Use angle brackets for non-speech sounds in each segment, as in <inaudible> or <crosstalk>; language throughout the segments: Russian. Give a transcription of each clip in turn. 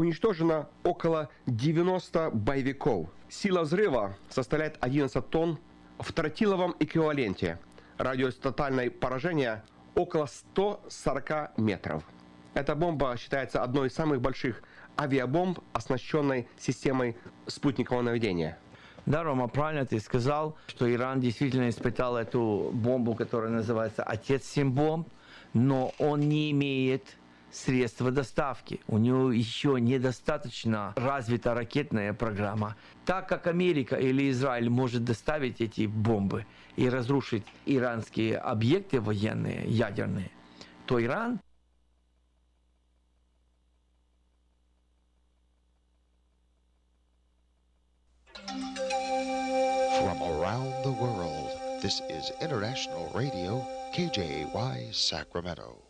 уничтожено около 90 боевиков. Сила взрыва составляет 11 тонн в тротиловом эквиваленте. Радиус тотальной поражения около 140 метров. Эта бомба считается одной из самых больших авиабомб, оснащенной системой спутникового наведения. Да, Рома, правильно ты сказал, что Иран действительно испытал эту бомбу, которая называется «Отец бомб», но он не имеет средства доставки. У него еще недостаточно развита ракетная программа. Так как Америка или Израиль может доставить эти бомбы и разрушить иранские объекты военные, ядерные, то Иран From around the world, this is International Radio, KJY Sacramento.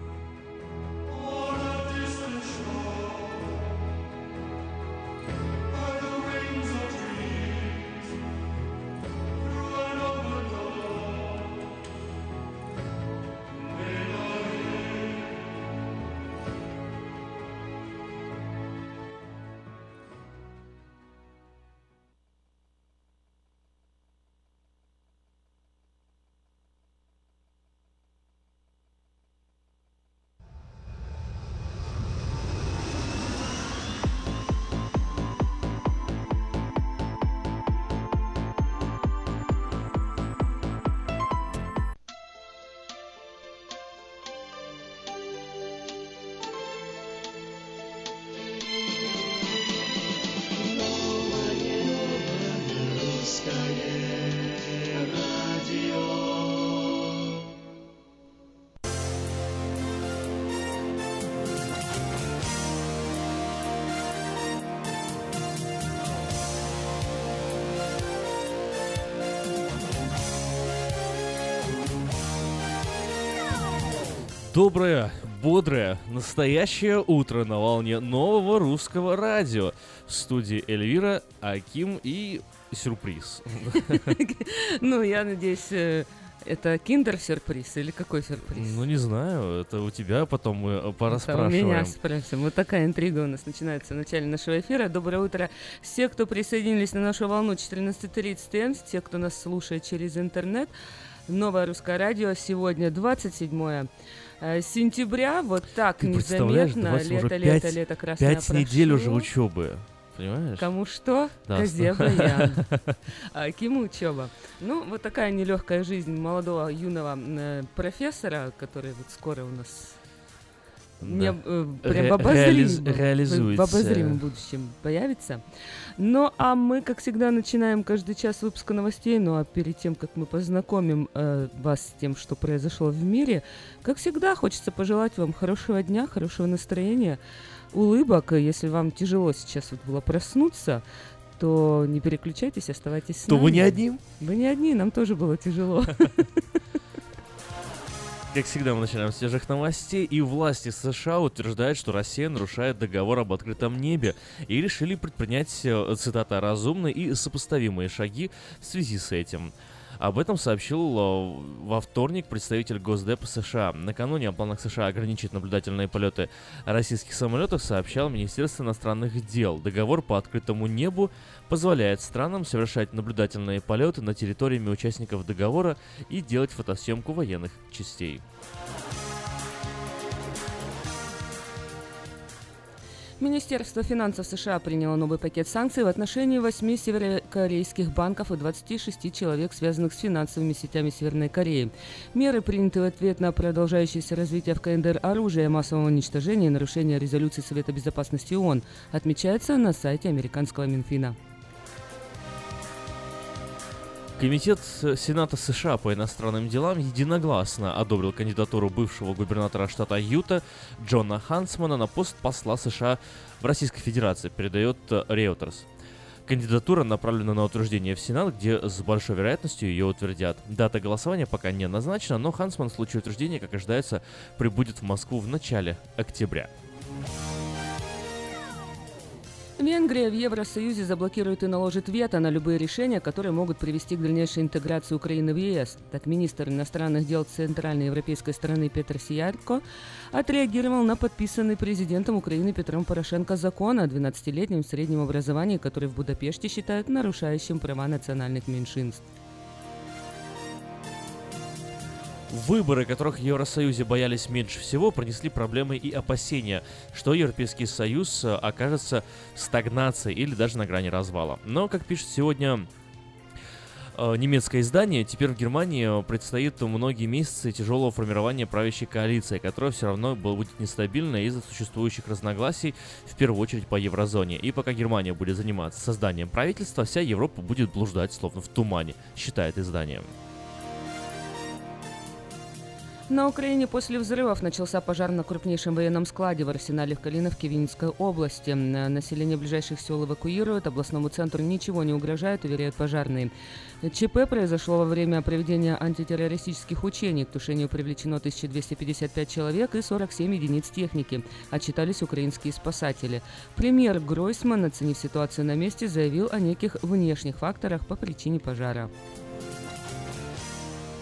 Доброе бодрое, настоящее утро на волне нового русского радио. В студии Эльвира, Аким и сюрприз. <laughs> Ну, я надеюсь, э, это киндер-сюрприз или какой сюрприз? Ну, не знаю, это у тебя потом мы э, Это у пораспрашиваем. меня спросим. Вот такая интрига у нас начинается в начале нашего эфира. Доброе утро все, кто присоединились на нашу волну 14.30 М, те, кто нас слушает через интернет. Новое русское радио. Сегодня 27 э, сентября. Вот так Ты незаметно. 20 уже Лето, лето, пять- лето, красное Пять недель уже прошло. учебы, понимаешь? Кому что? Да, Козе <laughs> баян. А Киму учеба. Ну, вот такая нелегкая жизнь молодого юного э, профессора, который вот скоро у нас Да. э, прям в обозримом- реализ- реализуется. в обозримом будущем появится. Ну, а мы, как всегда, начинаем каждый час выпуска новостей. Ну, а перед тем, как мы познакомим э, вас с тем, что произошло в мире, как всегда, хочется пожелать вам хорошего дня, хорошего настроения, улыбок. Если вам тяжело сейчас вот было проснуться, то не переключайтесь, оставайтесь с То нами. вы не одни? Вы не одни, нам тоже было тяжело. <laughs> Как всегда, мы начинаем с свежих новостей, и власти США утверждают, что Россия нарушает договор об открытом небе, и решили предпринять, э, цитата, «разумные и сопоставимые шаги в связи с этим». Об этом сообщил э, во вторник представитель Госдепа США. Накануне о планах США ограничить наблюдательные полеты российских самолетов сообщал Министерство иностранных дел. Договор по открытому небу позволяет странам совершать наблюдательные полеты на территориями участников договора и делать фотосъемку военных частей. Министерство финансов США приняло новый пакет санкций в отношении восьми северокорейских банков и 26 человек, связанных с финансовыми сетями Северной Кореи. Меры приняты в ответ на продолжающееся развитие в КНДР оружия массового уничтожения и нарушения резолюции Совета Безопасности ООН, отмечается на сайте американского Минфина. Комитет Сената США по иностранным делам единогласно одобрил кандидатуру бывшего губернатора штата Юта Джона Хансмана на пост посла США в Российской Федерации, передает э, Reuters. Кандидатура направлена на утверждение в Сенат, где с большой вероятностью ее утвердят. Дата голосования пока не назначена, но Хансман в случае утверждения, как ожидается, прибудет в Москву в начале октября. Венгрия в Евросоюзе заблокирует и наложит вето на любые решения, которые могут привести к дальнейшей интеграции Украины в ЕС. Так министр иностранных дел Центральной европейской страны Петр Сиярко отреагировал на подписанный президентом Украины Петром Порошенко закон о 12-летнем среднем образовании, который в Будапеште считают нарушающим права национальных меньшинств. Выборы, которых в Евросоюзе боялись меньше всего, принесли проблемы и опасения, что Европейский Союз э, окажется в стагнации или даже на грани развала. Но, как пишет сегодня э, немецкое издание, теперь в Германии предстоит многие месяцы тяжелого формирования правящей коалиции, которая все равно бу- будет нестабильна из-за существующих разногласий, в первую очередь по еврозоне. И пока Германия будет заниматься созданием правительства, вся Европа будет блуждать словно в тумане, считает издание. На Украине после взрывов начался пожар на крупнейшем военном складе в арсенале в Калиновке Винницкой области. Население ближайших сел эвакуируют, областному центру ничего не угрожает, уверяют пожарные. ЧП произошло во время проведения антитеррористических учений. К тушению привлечено 1255 человек и 47 единиц техники. Отчитались украинские спасатели. Премьер Гройсман, оценив ситуацию на месте, заявил о неких внешних факторах по причине пожара.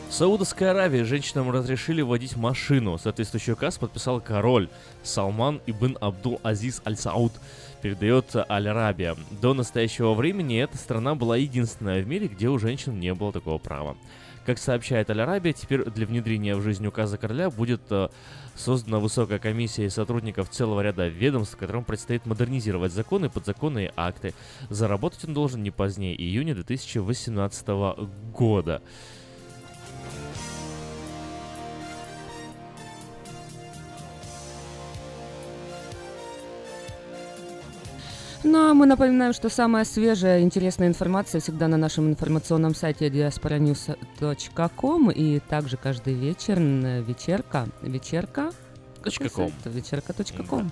В Саудовской Аравии женщинам разрешили водить машину. Соответствующий указ подписал король Салман ибн Абдул Азиз Аль Сауд, передает Аль-Арабия. До настоящего времени эта страна была единственная в мире, где у женщин не было такого права. Как сообщает Аль-Арабия, теперь для внедрения в жизнь указа короля будет э, создана высокая комиссия из сотрудников целого ряда ведомств, которым предстоит модернизировать законы подзаконные акты. Заработать он должен не позднее июня 2018 года. Ну а мы напоминаем, что самая свежая интересная информация всегда на нашем информационном сайте diasporanews.com и также каждый вечер вечерка, вечерка, Точка ком. вечерка.ком.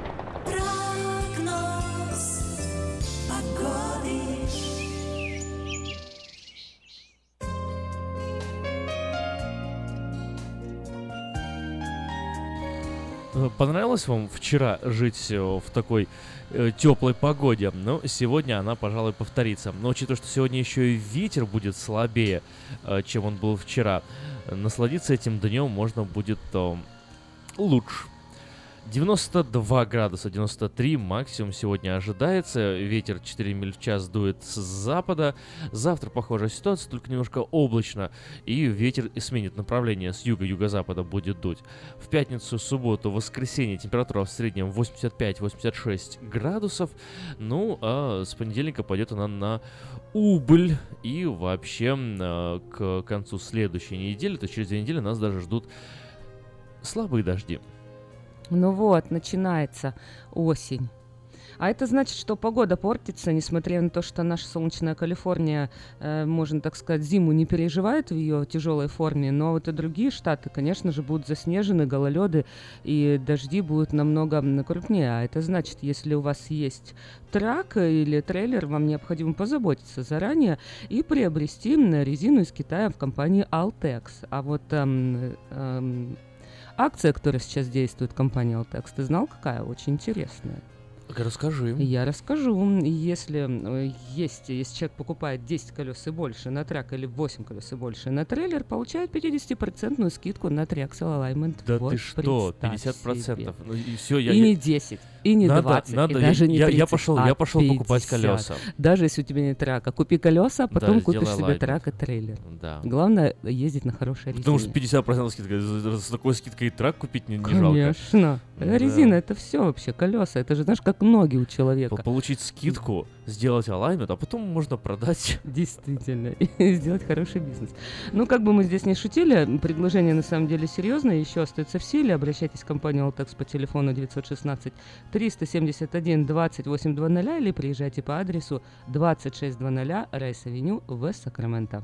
Понравилось вам вчера жить э, в такой теплой погоде? Ну, сегодня она, пожалуй, повторится. Но учитывая, что сегодня еще и ветер будет слабее, э, чем он был вчера, насладиться этим днем можно будет э, лучше. 92 градуса, 93 максимум сегодня ожидается. Ветер 4 миль в час дует с запада. Завтра похожая ситуация, только немножко облачно. И ветер сменит направление с юга-юго-запада будет дуть. В пятницу, субботу, воскресенье температура в среднем 85-86 градусов. Ну, а с понедельника пойдет она на убыль. И вообще э, к концу следующей недели, то есть через две недели нас даже ждут слабые дожди. Ну вот, начинается осень. А это значит, что погода портится, несмотря на то, что наша солнечная Калифорния, э, можно так сказать, зиму не переживает в ее тяжелой форме, но вот и другие штаты, конечно же, будут заснежены, гололеды, и дожди будут намного крупнее. А это значит, если у вас есть трак или трейлер, вам необходимо позаботиться заранее и приобрести резину из Китая в компании Altex. А вот эм, эм, акция, которая сейчас действует в компании Altex, ты знал, какая? Очень интересная. Расскажи. Я расскажу. Если э, есть, если человек покупает 10 колес и больше на трак или 8 колес и больше на трейлер, получает 50% скидку на Triaxle Alignment. Да Вот ты что, представь 50%? себе. Ну и все, я, и не 10, и не надо, 20, надо, и я- даже не я, 30, я пошел, а я пошел покупать 50. колеса. Даже если у тебя нет трака, купи колеса, а потом Да, купишь себе alignment. трак и трейлер. Да. Главное ездить на хорошей Потому что резине. 50% скидка. С такой скидкой и трак купить не, не жалко. Конечно. Да. Резина это все вообще, колеса. Это же, знаешь, как ноги у человека. Получить скидку, сделать алаймент, а потом можно продать. Действительно, <laughs> и сделать хороший бизнес. Ну, как бы мы здесь не шутили, предложение на самом деле серьезное, еще остается в силе. Обращайтесь в компанию Altex по телефону 916 371 2800 или приезжайте по адресу 2600 Rice Avenue в Сакраменто.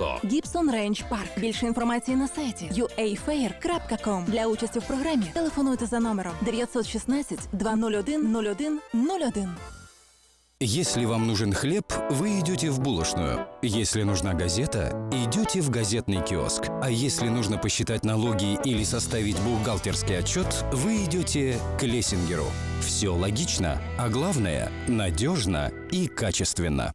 ранку. Гібсон Рейндж Парк. Більше інформації на сайті uafair.com. Для участі в програмі телефонуйте за номером 916 201 01 01. Если вам нужен хлеб, вы идете в булочную. Если нужна газета, идете в газетный киоск. А если нужно посчитать налоги или составить бухгалтерский отчет, вы идете к Лессингеру. Все логично, а главное – надежно и качественно.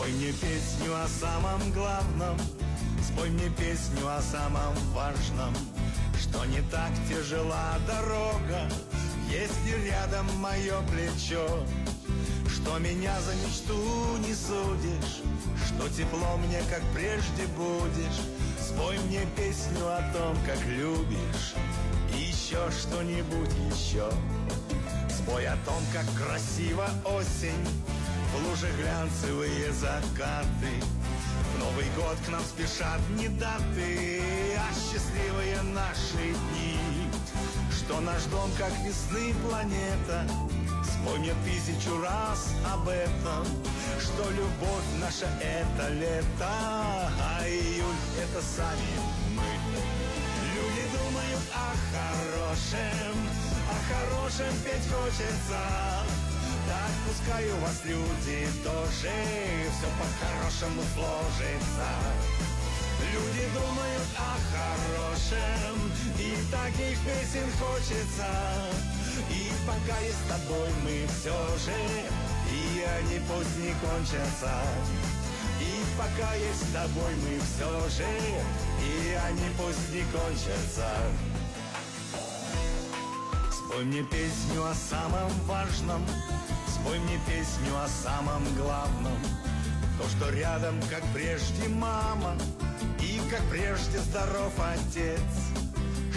Спой мне песню о самом главном, спой мне песню о самом важном, что не так тяжела дорога, если рядом мое плечо, что меня за мечту не судишь, что тепло мне как прежде будешь, спой мне песню о том, как любишь, и еще что-нибудь еще. Спой о том, как красиво осень, в луже глянцевые закаты. В Новый год к нам спешат не даты, а счастливые наши дни. Что наш дом, как весны планета, спой мне тысячу раз об этом. Что любовь наша это лето, а июль это сами мы. Люди думают о хорошем, о хорошем петь хочется. Так пускай у вас люди тоже все по-хорошему сложится. Люди думают о хорошем, и таких песен хочется. И пока есть с тобой мы все же, и они пусть не кончатся. И пока есть с тобой мы все же, и они пусть не кончатся. Спой мне песню о самом важном, спой мне песню о самом главном. То, что рядом, как прежде, мама, и как прежде здоров отец.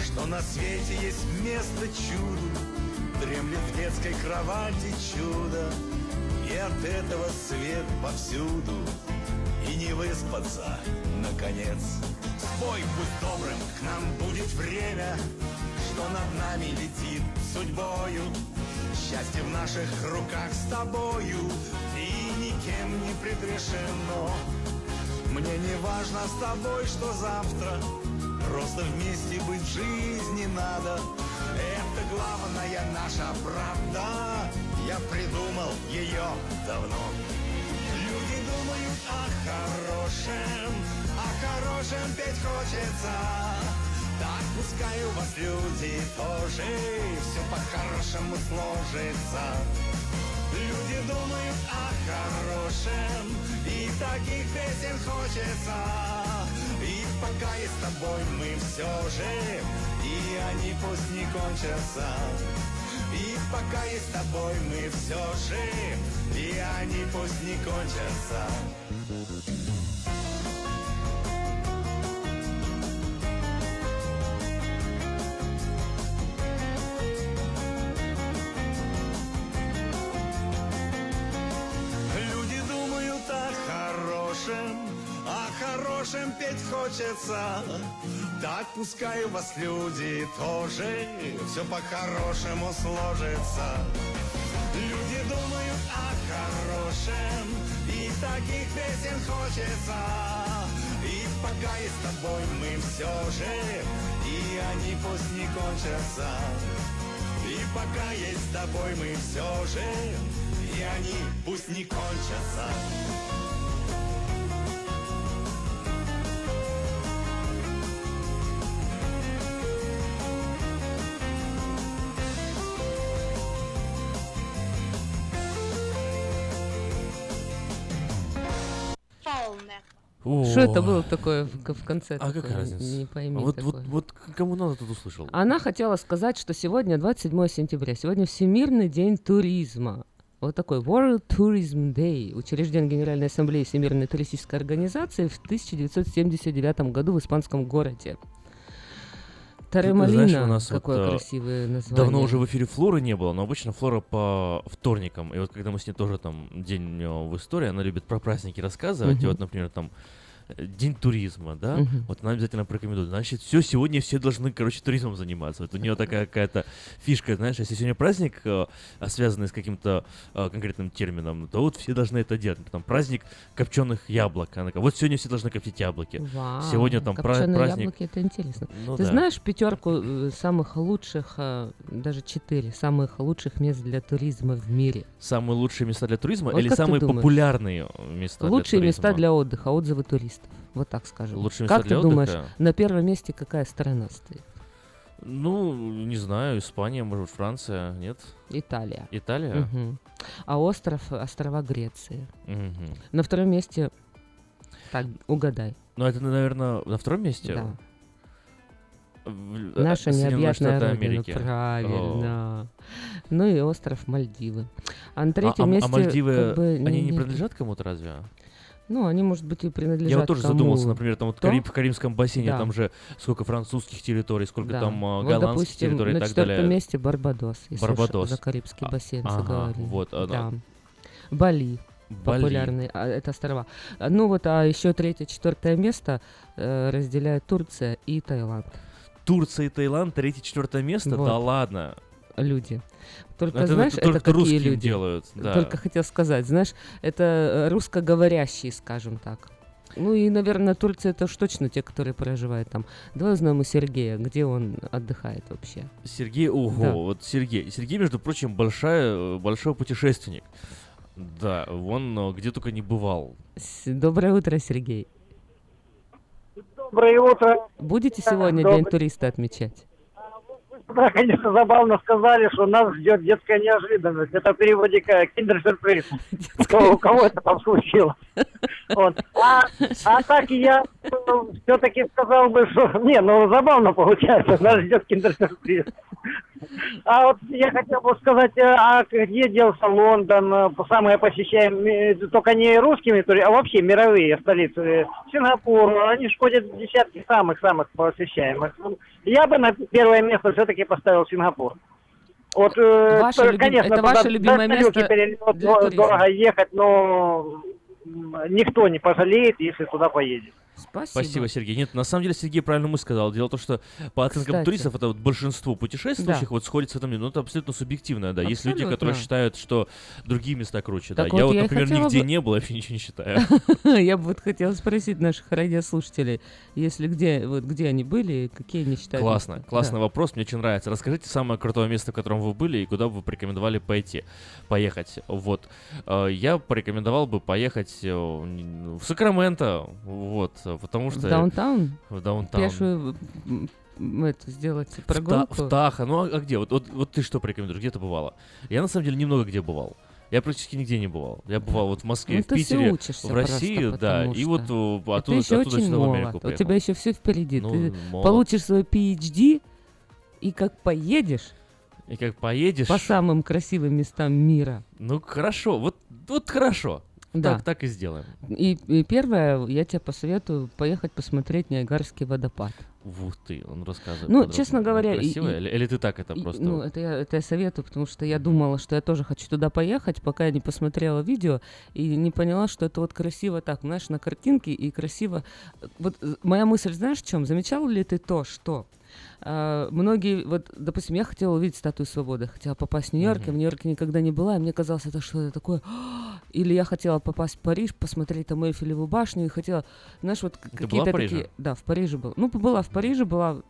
Что на свете есть место чуду, дремлет в детской кровати чудо. И от этого свет повсюду, и не выспаться, наконец. Спой, будь добрым, к нам будет время, что над нами летит судьбою. Счастье в наших руках с тобою, и никем не предрешено. Мне не важно с тобой, что завтра, просто вместе быть в жизни надо. Это главная наша правда, я придумал ее давно. Люди думают о хорошем, о хорошем петь хочется. Так пускай у вас люди тоже все по-хорошему сложится. Люди думают о хорошем, и таких песен хочется. И пока есть с тобой мы все же, и они пусть не кончатся. И пока есть с тобой мы все же, и они пусть не кончатся. Петь хочется. Так пускай у вас люди тоже все по-хорошему сложится. Люди думают о хорошем, и так таких песен хочется. И пока есть с тобой мы все же, и они пусть не кончатся. И пока есть с тобой мы все же, и они пусть не кончатся. Что это было такое в, в конце? А такое? какая разница? Не пойми вот, такое. вот, вот к- кому надо тут услышал? Она хотела сказать, что сегодня 27 сентября, сегодня Всемирный день туризма. Вот такой World Tourism Day, учрежден Генеральной Ассамблеей Всемирной туристической организации в 1979 году в испанском городе. Таремалина, знаешь, у нас какое вот, э, красивое название. Давно уже в эфире Флоры не было, но обычно Флора по вторникам. И вот когда мы с ней тоже там день э, в истории, она любит про праздники рассказывать. И Мгм. вот, например, там День туризма, да, Мгм. вот она обязательно порекомендует. Значит, все, сегодня все должны, короче, туризмом заниматься. Вот у нее такая какая-то фишка, знаешь, если сегодня праздник, э, а, связанный с каким-то э, конкретным термином, то вот все должны это делать. Там праздник копченых яблок. Она такая, вот сегодня все должны коптить яблоки. Вау, сегодня там копченые праздник. яблоки, это интересно. Ну Ты да. знаешь пятерку э, самых лучших, даже четыре самых лучших мест для туризма в мире? Самые лучшие места для туризма Вот или самые популярные места Лучшие для места туризма? для отдыха, отзывы туристов. Вот так скажем. Лучшие как ты для думаешь, на первом месте какая страна стоит? Ну, не знаю, Испания, может, Франция, нет? Италия. Италия? Мгм. А остров, острова Греции. Мгм. На втором месте, так, угадай. Ну, это, наверное, на втором месте? Да. В- э, Наша Соединенные необъятная родина, Америки. правильно. Ну и остров Мальдивы. А на А- третьем а, месте... а Мальдивы, как бы, они не принадлежат кому-то разве? Ну, они, может быть, и принадлежат Я вот тоже кому задумался, например, там вот то. Кариб- в Карибском бассейне, Да. там же сколько французских территорий, сколько Да. там а, Вот, голландских допустим, территорий и на так четвертом далее. месте Барбадос, если Барбадос. за Карибский А, бассейн ага, заговорили. вот оно. Да. Бали. Бали. Популярные, а, это острова. А, Ну вот, а еще третье, четвертое место э, разделяют Турция и Таиланд. Турция и Таиланд, третье, четвертое место? Вот. Да ладно. Люди. Только, Это- знаешь, это это, только какие русские люди? делают, да. Только хотел сказать, знаешь, это э, русскоговорящие, скажем так. Ну и, наверное, Турция это уж точно те, которые проживают там. Давай узнаем у Сергея, где он отдыхает вообще. Сергей, ого, Да. вот Сергей. Сергей, между прочим, большая, большой путешественник. Да, он э, где только не бывал. С- Доброе утро, Сергей. Доброе утро. Будете сегодня Доброе. День туриста отмечать? Да, конечно, забавно сказали, что нас ждет детская неожиданность. Это в переводе киндер-сюрприз. Кто- У кого это там случилось? Вот. А, а так я все-таки сказал бы, что... Не, ну забавно получается, нас ждет киндер-сюрприз. А вот я хотел бы сказать, э, а где делся Лондон, э, самые посещаемые, э, только не русскими, а вообще мировые столицы, Сингапур, они ж ходят в десятки самых-самых посещаемых. Ну, Я бы на первое место все-таки поставил Сингапур. Вот, э, Ваше то, любим- конечно, это ваше любимое место перелет, дорого ехать, но никто не пожалеет, если туда поедет. Спасибо. Спасибо, Сергей. Нет, на самом деле Сергей правильно мы сказал. Дело в том, что по оценкам Кстати. туристов это вот большинство путешествующих Да. вот сходится в этом. Ну, это абсолютно субъективно, да. Есть люди, которые Абсолютно. считают, что другие места круче. Так да. я вот вот, я например, нигде бы- не был, вообще ничего не считаю. <laughs> Я бы вот хотела спросить наших радиослушателей, если где, вот где они были, какие они считают. Классно, классный вопрос, мне очень нравится. Расскажите самое крутое место, в котором вы были и куда бы вы порекомендовали пойти, поехать. Вот. Э, Я порекомендовал бы поехать э, в Сакраменто, вот, э, потому что... В даунтаун? В даунтаун. Пешую это, сделать В, Та- прогулку? в Таха, ну а, а где? Вот, вот, вот ты что порекомендуешь, где ты бывала? Я на самом деле немного где бывал. Я практически нигде не бывал. Я бывал вот в Москве, Ну, в Питере, в России, просто, да, потому и вот что э, оттуда, ты еще оттуда очень сюда в Америку молод. У приехал. тебя еще все впереди. Ну, ты молод. получишь свой PhD, и как поедешь И как поедешь... по самым красивым местам мира. Ну, хорошо, вот, вот хорошо. Да. Так, так и сделаем. И, и первое, я тебе посоветую поехать посмотреть Ниагарский водопад. Вот ты, он рассказывает. Ну, честно говоря, красиво, и- или, или ты так это И, просто... Ну, это я, это я советую, потому что я думала, что я тоже хочу туда поехать, пока я не посмотрела видео и не поняла, что это вот красиво так, знаешь, на картинке и красиво. Вот э, моя мысль, знаешь, в чем? Замечал ли ты то, что многие, вот, допустим, я хотела увидеть статую свободы, хотела попасть в Нью-Йорк, я в Нью-Йорке никогда не была, и мне казалось, это что-то такое. <gasps> Или я хотела попасть в Париж, посмотреть там Эйфелеву башню, и хотела, знаешь, вот какие-то такие... Да, в Париже была. Ну, была в Париже, была,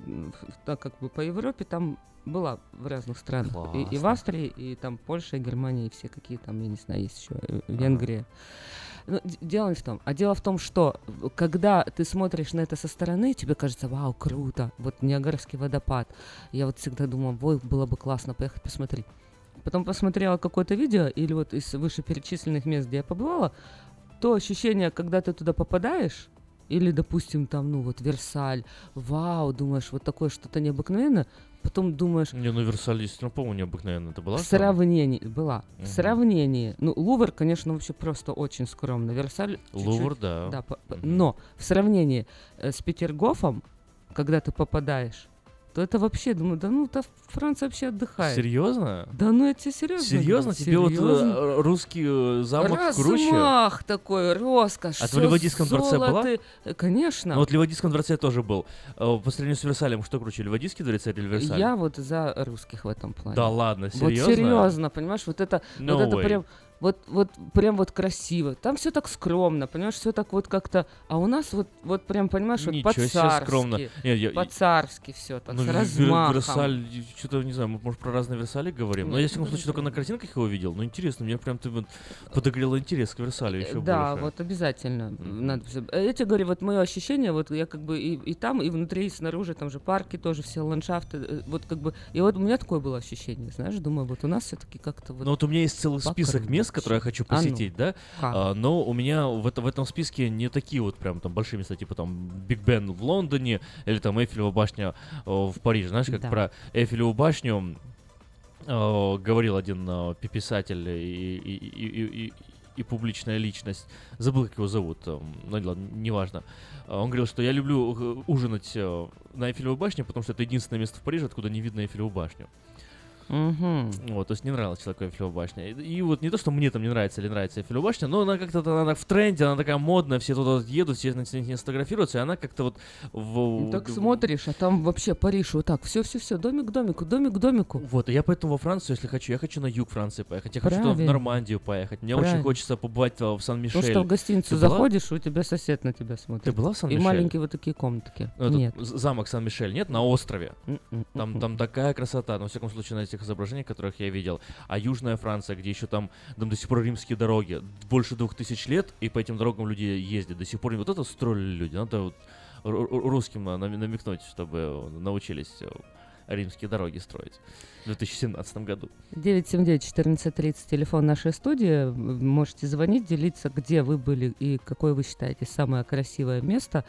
так как бы по Европе, там была в разных странах. И, и в. Австрии, и там Польша, и Германия, и все какие там, я не знаю, есть еще э, Венгрия. Ну, дело не в том. А дело в том, что э, когда ты смотришь на это со стороны, тебе кажется, вау, круто, вот Ниагарский водопад. Я вот всегда думала, ой, было бы классно поехать посмотреть. Потом посмотрела какое-то видео, или вот из вышеперечисленных мест, где я побывала, то ощущение, когда ты туда попадаешь, или, допустим, там, ну вот, Версаль, вау, думаешь, вот такое что-то необыкновенное, потом думаешь, Не, ну Версаль действительно, по-моему, необыкновенно. Это была? в там? сравнении, была, Мгм. в сравнении, ну, Лувр, конечно, вообще просто очень скромно, Версаль чуть-чуть- Лувр, да. да, по- по- но в сравнении э, с Петергофом, когда ты попадаешь, то это вообще, думаю, да ну, да Франция вообще отдыхает. Серьезно? Да ну я тебе серьезно Серьезно? говорю, Тебе вот серьезно. э, русский э, замок круче? Размах такой, роскошь. А ты в Ливадийском дворце была? Э, Конечно. Ну вот в Ливадийском дворце я тоже был. Э, По сравнению с Версалем, что круче, Ливадийский дворец или Версаль? Я вот за русских в этом плане. Да ладно, Вот серьезно? серьезно, понимаешь, вот это, No вот это way. прям, вот, вот прям вот красиво. Там все так скромно, понимаешь, все так вот как-то. А у нас вот, вот прям, понимаешь, вот Ничего себе по-царски. скромно. Нет, я- По-царски все так, Ну, с размахом. Версаль, что-то, не знаю, мы, может, про разные Версали говорим. Но я, в всяком случае, только на картинках его видел. Ну, интересно, мне прям ты вот подогрела интерес к Версалю еще Да, больше. вот обязательно. Надо всё- Э, Я тебе говорю, вот мое ощущение, вот я как бы и, и там, и внутри, и снаружи, там же парки тоже, все ландшафты, э, вот как бы, и вот у меня такое было ощущение, знаешь, думаю, вот у нас все-таки как-то вот... Ну вот у меня есть целый список покруче. Мест, которые я хочу А ну, посетить, да? А, но у меня в, это- в этом списке не такие вот прям там большие места, типа там Биг Бен в Лондоне или там Эйфелева башня э, в Париже. Знаешь, как Да. про Эйфелеву башню э, говорил один э, пи- писатель и, и, и, и- и- публичная личность. Забыл, как его зовут. э, Ну, ладно, неважно. А Он говорил, что я люблю э, ужинать э, на Эйфелевой башне, потому что это единственное место в Париже, откуда не видно Эйфелеву башню. Мгм. Вот, то есть не нравилась человеку Эйфелева башня. И, и вот не то, что мне там не нравится или нравится Эйфелева башня, но она как-то она в тренде, она такая модная, все туда едут, все на ней сфотографируются, и она как-то вот в... Ну, Так смотришь, а там вообще Париж вот так, все-все-все, домик к домику, домик к домику. Вот, и я поэтому во Францию, если хочу, я хочу на юг Франции поехать, я хочу туда в Правильно. Нормандию поехать, мне очень Правильно. хочется побывать э, в Сан-Мишель. Потому что в гостиницу Ты была? заходишь, у тебя сосед на тебя смотрит. Ты была в И Сан-Мишель? маленькие вот такие комнатки. Ну, Нет. замок Сан-Мишель, нет, на острове. Там, там такая красота, ну, во всяком случае, на этих изображениях, которых я видел. А Южная Франция, где еще там, там до сих пор римские дороги, больше двух тысяч лет, и по этим дорогам люди ездят до сих пор. Вот это строили люди. Надо вот ру- ру- русским намекнуть, чтобы научились э, римские дороги строить в 2017 году. 979-1430, телефон нашей студии. Можете звонить, делиться, где вы были и какое вы считаете самое красивое место.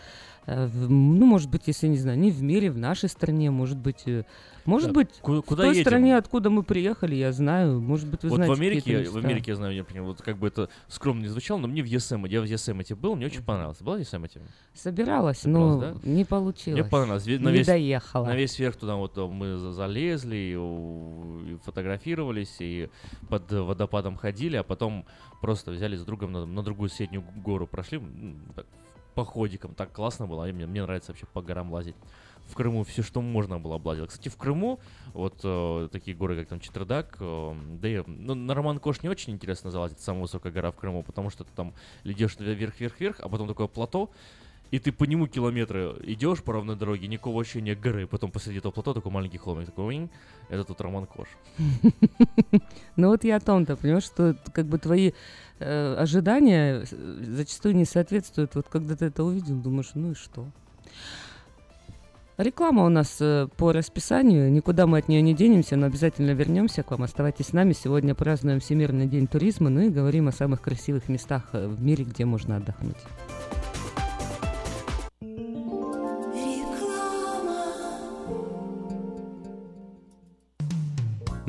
Э, Ну, может быть, если не знаю, не в мире, в нашей стране, может быть, э, может Да. быть, Ку- в куда той едем? стране, откуда мы приехали, я знаю. Может быть, вы вот знаете в Америке, какие-то в места. Америке я знаю, например, вот как бы это скромно не звучало, но мне в Йосемите, я в Йосемите был, мне очень понравилось. Была в Йосемите? Собиралась, Собиралась, но да? не получилось. Мне понравилось. На не весь, доехала. На весь верх туда вот э, мы за- залезли, и, и фотографировались, и под водопадом ходили, а потом просто взяли с другом на, на другую соседнюю гору прошли, так, походиком, так классно было, мне, мне нравится вообще по горам лазить. В Крыму все, что можно было облазил. Кстати, в Крыму вот э, такие горы, как там Читрдак, э, да и ну, на Роман Кош не очень интересно залазить, самая высокая гора в Крыму, потому что ты там идешь вверх-вверх-вверх, а потом такое плато, и ты по нему километры идешь по равной дороге, никакого ощущения горы, потом посреди этого плато такой маленький холмик, такой «Уинь», это тут Роман Кош. <laughs> Ну вот я о том-то, понимаешь, что как бы твои э, ожидания э, зачастую не соответствуют. Вот когда ты это увидел, думаешь, ну и что? Реклама у нас э, по расписанию, никуда мы от нее не денемся, но обязательно вернемся к вам. Оставайтесь с нами. Сегодня празднуем Всемирный день туризма, ну и говорим о самых красивых местах э, в мире, где можно отдохнуть.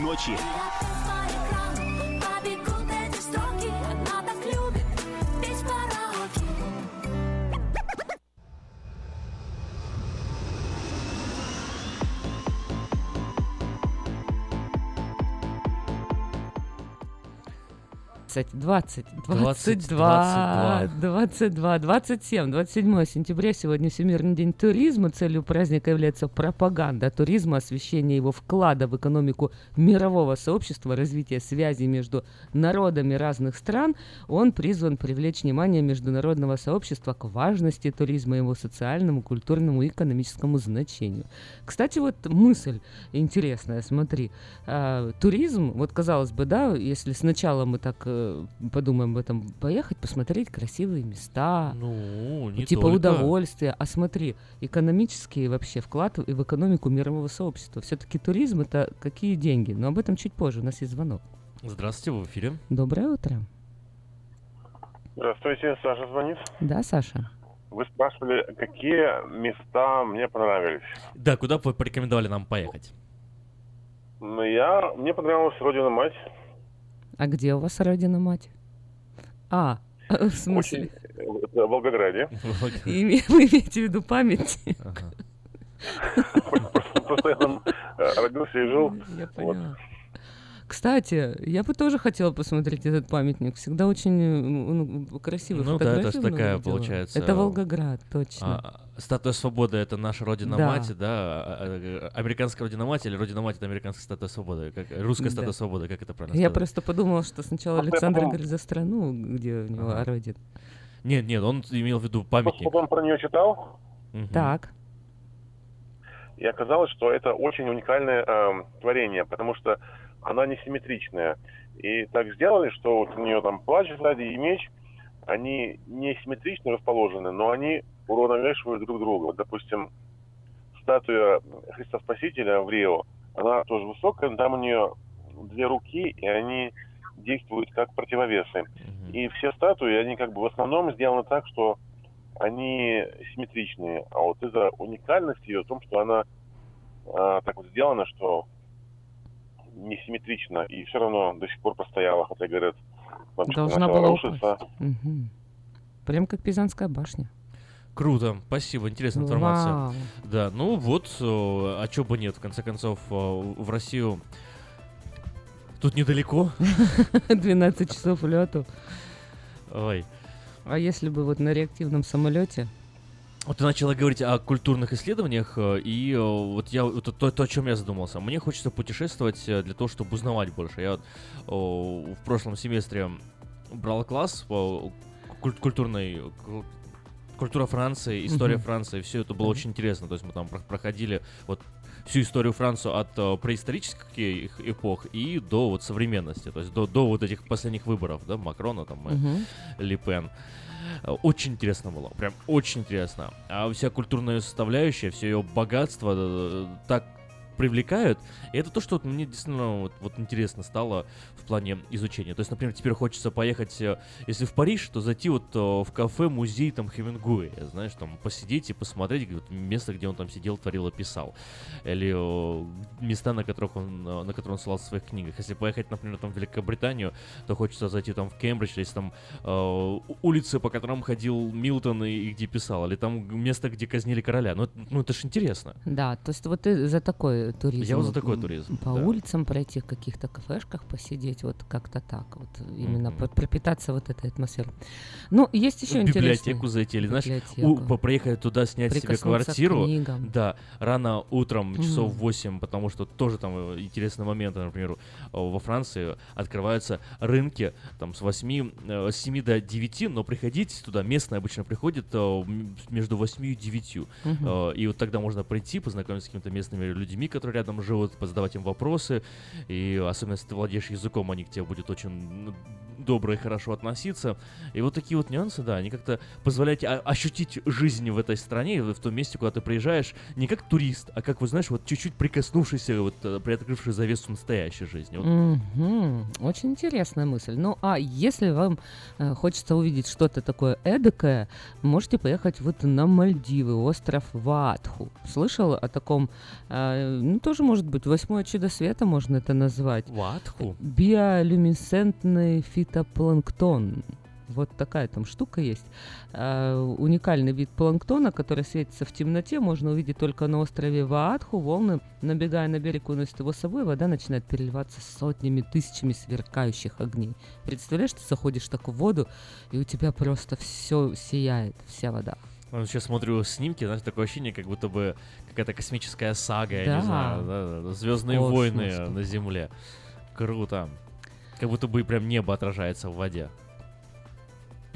ночи. 20, 20, 20 22, 22, 27, 27 сентября сегодня Всемирный день туризма. Целью праздника является пропаганда туризма, освещение его вклада в экономику мирового сообщества, развитие связи между народами разных стран. Он призван привлечь внимание международного сообщества к важности туризма, его социальному, культурному и экономическому значению. Кстати, вот мысль интересная, смотри. А, туризм, вот казалось бы, да, если сначала мы так э, э, подумаем об этом, поехать, посмотреть красивые места, Ну, не типа только. удовольствия. А смотри, экономический вообще вклад и в экономику мирового сообщества. Все-таки туризм это какие деньги? Но об этом чуть позже. У нас есть звонок. Здравствуйте, в эфире. Доброе утро. Здравствуйте, Саша звонит. Да, Саша? Вы спрашивали, какие места мне понравились. Да, куда бы вы порекомендовали нам поехать? Ну, я... Мне понравилась Родина Мать. А где у вас родина мать? А, <laughs> в смысле? Очень... В Волгограде. Име- Вы <laughs> имеете в виду память? Просто я там э, родился и жил. Я Вот. поняла. Кстати, я бы тоже хотела посмотреть этот памятник. Всегда очень э, ну, красивый. Ну да, это ж фотографии много такая, видела. получается, Это Волгоград, точно. А, Статуя свободы это наша родина Да. мать, да? а, а, Американская родина мать или родина мать это американская статуя свободы? Как, русская Да. статуя свободы, как это правильно Я сказать? просто подумала, что сначала Александр говорит за страну, где у него Ага. родина. Нет, нет, он имел в виду памятник. потом про нее читал, Мгм. Так. и оказалось, что это очень уникальное эм, творение, потому что она несимметричная. И так сделали, что вот у нее там плащ сзади и меч, они не симметрично расположены, но они уравновешивают друг друга. Вот, допустим, статуя Христа Спасителя в Рио, она тоже высокая, но там у нее две руки, и они действуют как противовесы. И все статуи, они как бы в основном сделаны так, что они симметричные. А вот из-за уникальности ее в том, что она а, так вот сделана, что несимметрично, и все равно до сих пор простояла, хотя говорят, там Должна была рушиться. упасть. Мгм. Прям как Пизанская башня. Круто, спасибо, интересная информация. Вау. Да, ну вот, э, а чё бы нет, в конце концов, э, в Россию тут недалеко. <laughs> 12 часов лету. Ой. А если бы вот на реактивном самолете? Вот ты начала говорить о культурных исследованиях, э, и э, вот я вот то, то, о чем я задумался. Мне хочется путешествовать э, для того, чтобы узнавать больше. Я вот, в прошлом семестре брал класс по куль- культурной ку- культура Франции, история Мгм. Франции, все это было Мгм. очень интересно. То есть мы там про- проходили вот всю историю Франции от э, преисторических их эпох и до вот современности, то есть до, до вот этих последних выборов, да, Макрона там и Мгм. Ли Пен. Э, Очень интересно было, прям очень интересно. А вся культурная составляющая, все ее богатство э, так привлекают. И это то, что вот мне действительно вот, вот интересно стало в плане изучения. То есть, например, теперь хочется поехать, э, если в Париж, то зайти вот э, в кафе, музей там Хемингуэя, знаешь, там посидеть и посмотреть вот, место, где он там сидел, творил и писал. Или э, места, на которых он, на которые он ссылался в своих книгах. Если поехать, например, там в Великобританию, то хочется зайти там в Кембридж, есть там э, улицы, по которым ходил Милтон и, и где писал, или там место, где казнили короля. Ну, ну это ж интересно. Да, то есть вот ты за такой туризм. Я вот за такой туризм, По да. улицам пройти, в каких-то кафешках посидеть, вот как-то так, вот именно про- пропитаться вот этой атмосферой. Ну, есть еще в интересные... библиотеку зайти, или, знаешь, у- проехать туда, снять себе квартиру. Да, рано утром, часов Мгм. 8, потому что тоже там э, интересные моменты, например, о, во Франции открываются рынки там с 8, э, с 7 до 9, но приходить туда, местные обычно приходят э, между 8 и 9. Мгм. Э, И вот тогда можно прийти, познакомиться с какими-то местными людьми, которые рядом живут, позадавать им вопросы. И особенно если ты владеешь языком, они к тебе будут очень ну, добро и хорошо относиться. И вот такие вот нюансы, да, они как-то позволяют ощутить жизнь в этой стране, в том месте, куда ты приезжаешь, не как турист, а как, вот знаешь, вот чуть-чуть прикоснувшийся, вот э, приоткрывший завесу настоящей жизни. Вот Мгм. Очень интересная мысль. Ну, а если вам э, хочется увидеть что-то такое эдакое, можете поехать вот на Мальдивы, остров Ватху. Слышал о таком, э, ну, тоже может быть, восьмое чудо света можно это назвать. Ватху? Биолюминесцентный фитопланктон. Вот такая там штука есть. Э, уникальный вид планктона, который светится в темноте, можно увидеть только на острове Ваатху. Волны, набегая на берег, уносят его с собой, вода начинает переливаться сотнями, тысячами сверкающих огней. Представляешь, ты заходишь так в воду, и у тебя просто все сияет, вся вода. Ну, Сейчас смотрю снимки, знаешь, такое ощущение, как будто бы какая-то космическая сага, я Да. не знаю, Звездные Космос войны на Земле. Круто. Как будто бы прям небо отражается в воде.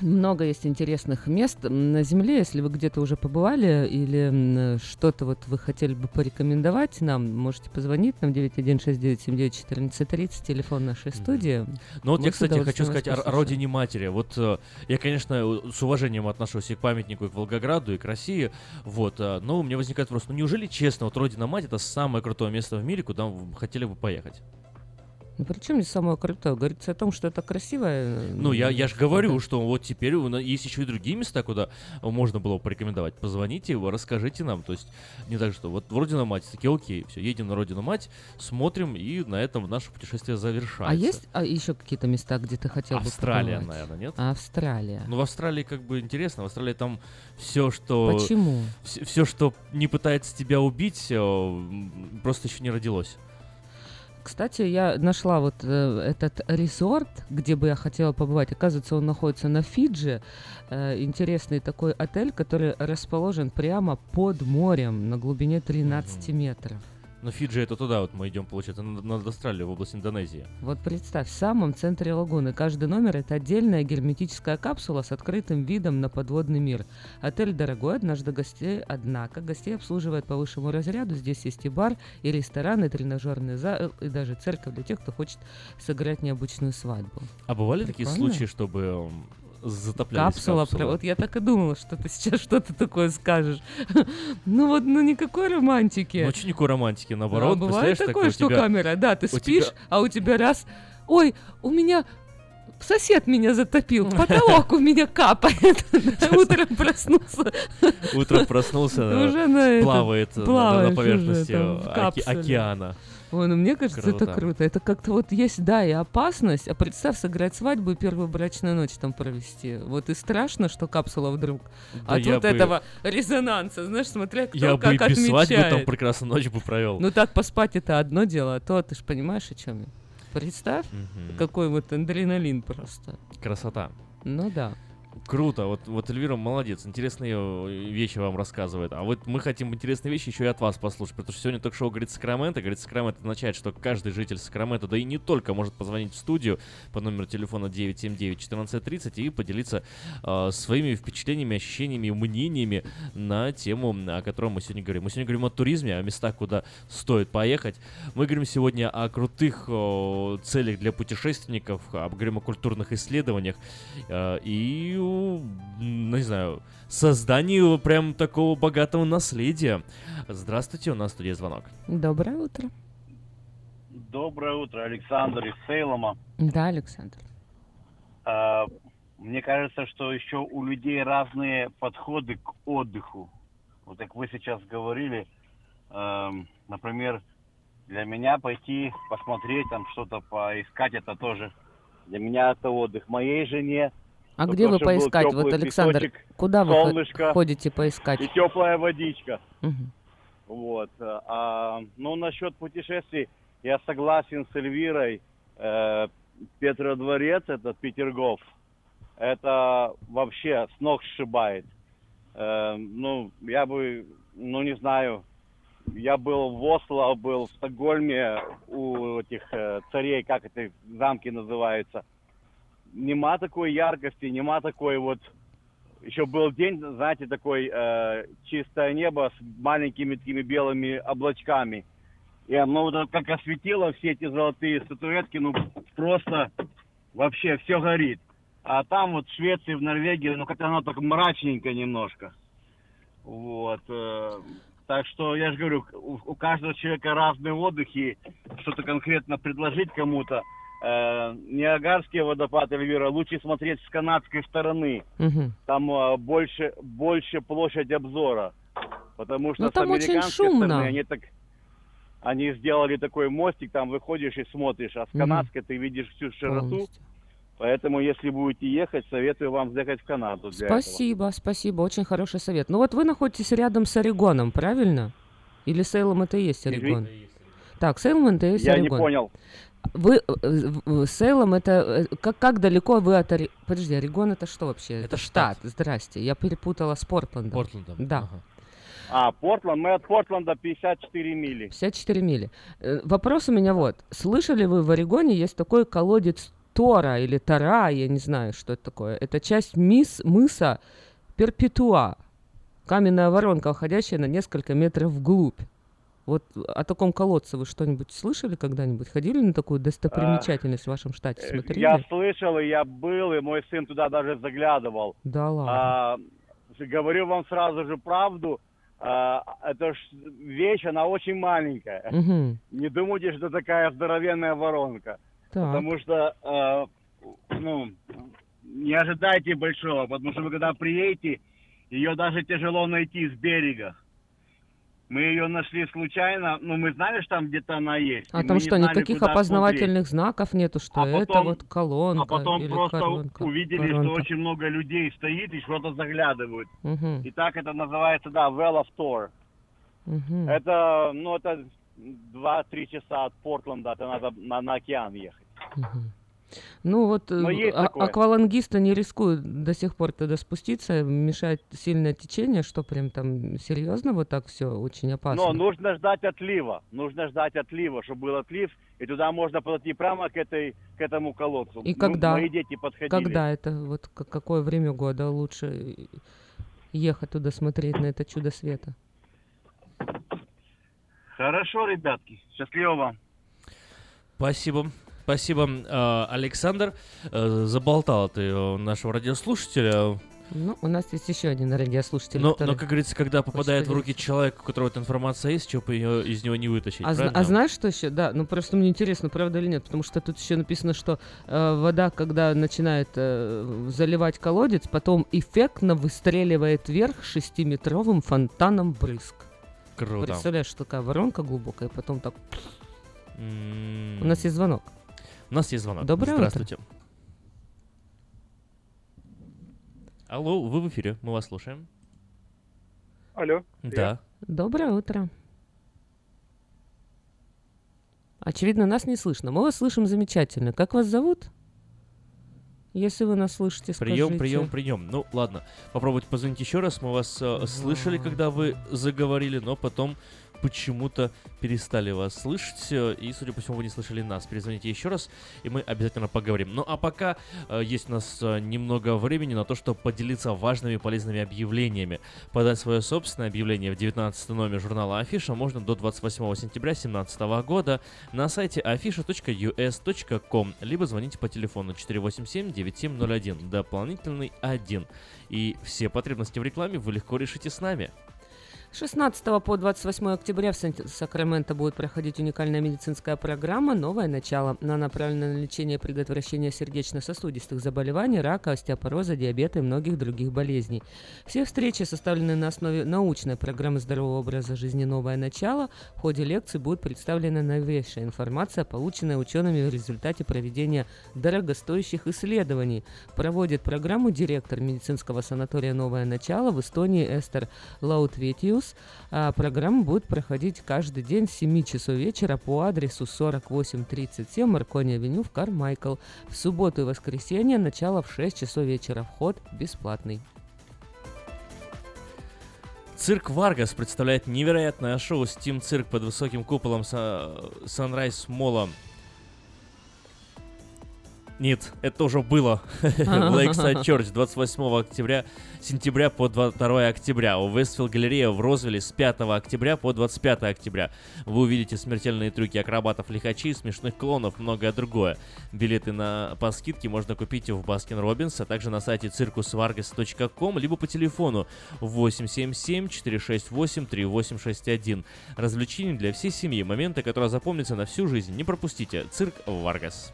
Много есть интересных мест на Земле. Если вы где-то уже побывали или что-то вот вы хотели бы порекомендовать нам, можете позвонить нам 916-979-1430, телефон нашей студии. Ну вот Мы я, кстати, хочу сказать о, родине матери. Вот э, я, конечно, с уважением отношусь и к памятнику, и к Волгограду, и к России. Вот, э, но у меня возникает вопрос: ну неужели честно, вот родина мать это самое крутое место в мире, куда вы хотели бы поехать? Ну, причем здесь самое крутое? Говорится о том, что это красивое. Ну, я, я же говорю, что вот теперь у нас есть еще и другие места, куда можно было бы порекомендовать. Позвоните, вы расскажите нам. То есть не так, что вот Родина Мать, такие, окей, все, едем на Родину Мать, смотрим, и на этом наше путешествие завершается. А есть а, еще какие-то места, где ты хотел Австралия, бы побывать? наверное, нет? Австралия. Ну, в Австралии как бы интересно. В Австралии там все, что... Почему? Все, что не пытается тебя убить, э, просто еще не родилось. Кстати, я нашла вот э, этот резорт, где бы я хотела побывать. Оказывается, он находится на Фиджи. Э, интересный такой отель, который расположен прямо под морем на глубине 13 метров. Но Фиджи это туда вот мы идем, получается, над, Австралией, в область Индонезии. Вот представь, в самом центре лагуны. Каждый номер это отдельная герметическая капсула с открытым видом на подводный мир. Отель дорогой, однажды гостей, однако гостей обслуживает по высшему разряду. Здесь есть и бар, и ресторан, и тренажерный зал, и даже церковь для тех, кто хочет сыграть необычную свадьбу. А бывали такие Прикольно. случаи, чтобы затоплялись Капсула, капсулы? про- вот я так и думала, что ты сейчас <laughs> что-то такое скажешь. <laughs> Ну вот, ну никакой романтики. Ну, очень никакой романтики, наоборот. А бывает такое, что тебя- камера, да, ты спишь, тебя- а у тебя раз, ой, у меня сосед меня затопил, <laughs> потолок у меня капает, утром проснулся. Утром проснулся, плавает на- поверхности океана. Ой, ну мне кажется, это Круто. круто. Это как-то вот есть, да, и опасность, а представь сыграть свадьбу и первую брачную ночь там провести. Вот и страшно, что капсула вдруг Да от вот бы- этого резонанса, знаешь, смотря кто Я бы как и без свадьбы там отмечает. прекрасно ночь бы провел. Ну так поспать это одно дело, а то ты же понимаешь, о чем я. Представь, Мгм. какой вот адреналин просто. Красота. Ну да. Круто, вот, вот Эльвира молодец, интересные э, вещи вам рассказывает. А вот мы хотим интересные вещи еще и от вас послушать, потому что сегодня ток-шоу «Говорит Сакраменто». «Говорит Сакраменто» означает, что каждый житель Сакрамента, да и не только, может позвонить в студию по номеру телефона 979-1430 и поделиться э, своими впечатлениями, ощущениями, мнениями на тему, о которой мы сегодня говорим. Мы сегодня говорим о туризме, о местах, куда стоит поехать. Мы говорим сегодня о крутых э, целях для путешественников, а говорим о культурных исследованиях э, и, э, не знаю, создании прям такого богатого наследия. Здравствуйте, у нас в студии звонок. Доброе утро. Доброе утро, Александр из Сейлома. Да, Александр. А, Мне кажется, что еще у людей разные подходы к отдыху. Вот как вы сейчас говорили, эм, например, для меня пойти посмотреть, там что-то поискать, это тоже для меня это отдых. Моей жене А где вы поискать? Вот, Александр, песочек, куда вы солнышко ходите поискать? и теплая водичка. Мгм. Вот. А, ну, насчет путешествий, я согласен с Эльвирой. Э, Петродворец, это Петергоф, это вообще с ног сшибает. Э, ну, я бы, ну, не знаю, я был в Осло, был в Стокгольме у этих э, царей, как это замки называются. Нема такой яркости, нема такой вот еще был день, знаете, такой э, чистое небо с маленькими такими белыми облачками. И оно вот как осветило все эти золотые статуэтки, ну просто вообще все горит. А там вот в Швеции, в Норвегии, ну как-то оно так мрачненько немножко. Вот. э, так что я же говорю, у, у каждого человека разный отдых, и что-то конкретно предложить кому-то. Э, Ниагарские водопады, Эльвира, лучше смотреть с канадской стороны. Мгм. Там э, больше, больше площадь обзора. Потому что Ну, с там очень американской шумно. стороны они так... Они сделали такой мостик, там выходишь и смотришь, а с канадской ты видишь всю широту. Полностью. Поэтому, если будете ехать, советую вам заехать в Канаду для этого. Спасибо, спасибо, очень хороший совет. Ну вот вы находитесь рядом с Орегоном, правильно? Или Сейлом это и есть Орегон? Так, Сейлом это и есть Я не Орегон. понял. Вы, э, Сейлом это, э, как, как далеко вы от Орегона? Подожди, Орегон это что вообще? Это, штат. Здрасте, я перепутала с Портландом. Портландом, Да. А, Портленд, мы от Портленда 54 мили. 54 мили. Э, Вопрос у меня вот. Слышали вы в Орегоне есть такой колодец Тора или Тора, я не знаю, что это такое. Это часть мис, мыса Перпетуа. Каменная воронка, уходящая на несколько метров вглубь. Вот о таком колодце вы что-нибудь слышали когда-нибудь? Ходили на такую достопримечательность в вашем штате? Э, Смотрели? Я слышал, и я был, и мой сын туда даже заглядывал. Да ладно. А, говорю вам сразу же правду, а, это ж вещь, она очень маленькая. Мгм. <laughs> Не думайте, что такая здоровенная воронка. Так. Потому что, э, ну, не ожидайте большого, потому что вы когда приедете, ее даже тяжело найти с берега. Мы ее нашли случайно, ну, мы знали, что там где-то она есть. А там что, знали, никаких опознавательных знаков нету, что А это потом- вот колонка А потом или просто коронка? увидели, коронка. что очень много людей стоит и что-то заглядывают. Мгм. И так это называется, да, Well of Tor. Мгм. Это, ну, это 2-3 часа от Портленда, это надо на, на океан ехать. Ну вот э, а- аквалангисты не рискуют до сих пор туда спуститься, мешает сильное течение, что прям там серьезно вот так все очень опасно. Но нужно ждать отлива. Нужно ждать отлива, чтобы был отлив, и туда можно подойти прямо к, этой, к этому колодцу. И Ну, когда? мои дети подходили. Когда это? Вот какое время года лучше ехать туда смотреть на это чудо света? Хорошо, ребятки. Счастливо вам. Спасибо. Спасибо, э, Александр. Э, Заболтал ты э, нашего радиослушателя. Ну, у нас есть еще один радиослушатель, Но, который но, как говорится, когда попадает в руки человека, у которого эта информация есть, чего бы её из него не вытащить. А, правильно? а знаешь, что еще? Да, ну просто мне интересно, правда или нет, потому что тут еще написано, что э, вода, когда начинает э, заливать колодец, потом эффектно выстреливает вверх шестиметровым фонтаном брызг. Круто. Представляешь, такая воронка глубокая, потом так... М, У нас есть звонок. У нас есть звонок. Доброе утро. Здравствуйте. Алло, вы в эфире, мы вас слушаем. Алло. Да. Доброе утро. Очевидно, нас не слышно. Мы вас слышим замечательно. Как вас зовут? Если вы нас слышите, Прием, скажите. прием, прием. Ну, ладно. Попробуйте позвонить еще раз. Мы вас э, слышали, когда вы заговорили, но потом почему-то перестали вас слышать. э, И, судя по всему, вы не слышали нас. Перезвоните еще раз, и мы обязательно поговорим. Ну, а пока э, есть у нас э, немного времени на то, чтобы поделиться важными и полезными объявлениями. Подать свое собственное объявление в 19 номер журнала Афиша можно до 28 сентября 2017 года на сайте afisha.us.com, либо звоните по телефону 487-9701, дополнительный 1. И все потребности в рекламе вы легко решите с нами. С 16 по 28 октября в Сакраменто будет проходить уникальная медицинская программа «Новое начало». Она направлена на лечение и предотвращение сердечно-сосудистых заболеваний, рака, остеопороза, диабета и многих других болезней. Все встречи составлены на основе научной программы здорового образа жизни «Новое начало». В ходе лекций будет представлена новейшая информация, полученная учеными в результате проведения дорогостоящих исследований. Проводит программу директор медицинского санатория «Новое начало» в Эстонии Эстер Лаутветиус. А программа будет проходить каждый день с 7 часов вечера по адресу 4837 Маркони Авеню в Кармайкл. В субботу и воскресенье начало в 6 часов вечера. Вход бесплатный. Цирк Варгас представляет невероятное шоу Steam Cirque под высоким куполом Sunrise Mall а. Нет, это уже было. <laughs> в Lakeside Church 28 октября, сентября по 22 октября. У Westfield Galleria в Розвилле с 5 октября по 25 октября. Вы увидите смертельные трюки акробатов, лихачей, смешных клоунов, многое другое. Билеты на, по скидке можно купить в Баскин Роббинс, а также на сайте circusvargas.com, либо по телефону 877-468-3861. Развлечения для всей семьи, моменты, которые запомнятся на всю жизнь. Не пропустите. Цирк Варгас.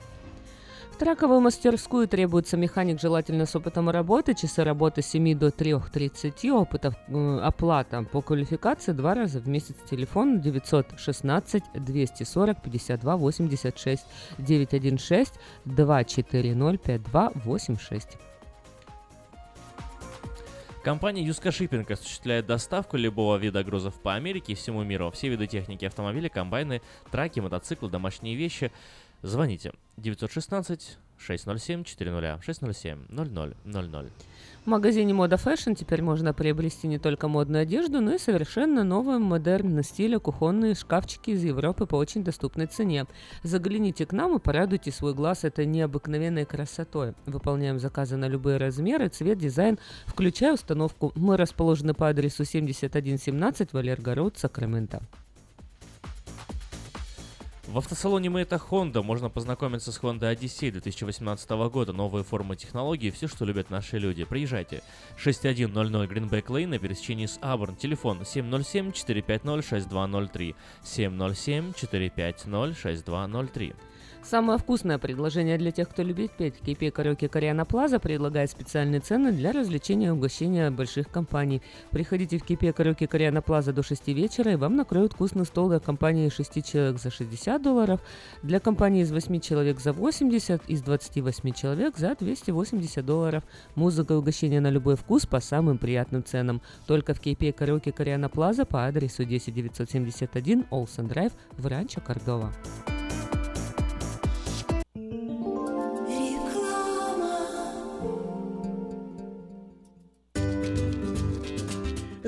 Траковую мастерскую требуется механик, желательно с опытом работы, часы работы с 7 до 3.30, опыта, э, оплата по квалификации два раза в месяц. Телефон 916 240 52 86 916 240 52 86. Компания Юска Шиппинг осуществляет доставку любого вида грузов по Америке и всему миру. Все виды техники, автомобили, комбайны, траки, мотоциклы, домашние вещи. Звоните 916 607 400 607 0000. В магазине Мода Fashion теперь можно приобрести не только модную одежду, но и совершенно нового модерна стиля кухонные шкафчики из Европы по очень доступной цене. Загляните к нам и порадуйте свой глаз этой необыкновенной красотой. Выполняем заказы на любые размеры, цвет, дизайн, включая установку. Мы расположены по адресу 7117 Валерго Роуд, Сакраменто. В автосалоне Мэйта Honda можно познакомиться с Honda Odyssey 2018 года. Новые формы технологий, все, что любят наши люди. Приезжайте. 6100 Greenback Lane на пересечении с Абурн. Телефон 707-450-6203. 707-450-6203. Самое вкусное предложение для тех, кто любит петь. KP Караоке Кориана Плаза предлагает специальные цены для развлечения и угощения больших компаний. Приходите в KP Караоке Кориана Плаза до 6 вечера, и вам накроют вкусный стол для компании 6 человек за 60 150 долларов, для компании из 8 человек за 80, из 28 человек за 280 долларов. Музыка и угощение на любой вкус по самым приятным ценам. Только в KPA Караоке Кориана Плаза по адресу 10971 Олсен Драйв в Ранчо Кордова.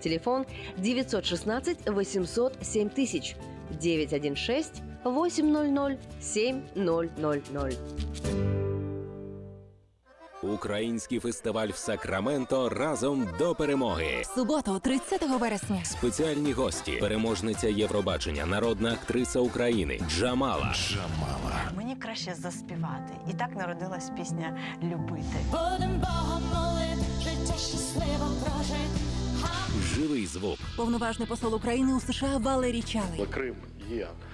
Телефон 916 800 7000 916 800 7000. Український фестиваль в Сакраменто разом до перемоги. Суботу, 30 вересня. Спеціальні гості, переможниця Євробачення, народна актриса України Джамала. Джамала. Мені краще заспівати. І так народилась пісня Любити. Будем Богом молити, життя щасливо прожити. Живий звук. Повноважний посол України у США Валерій Чалий. Крим є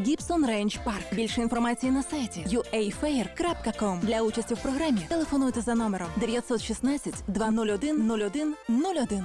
Гібсон Рейндж Парк. Більше інформації на сайті uafair.com. Для участі в програмі телефонуйте за номером 916 201 01 01.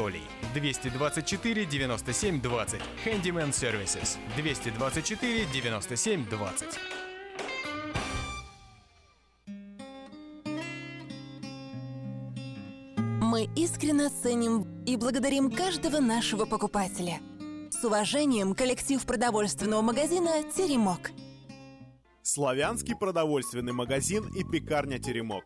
224 97 20. Handyman Services. 224 97 20. Мы искренне ценим и благодарим каждого нашего покупателя. С уважением, коллектив продовольственного магазина «Теремок». Славянский продовольственный магазин и пекарня «Теремок».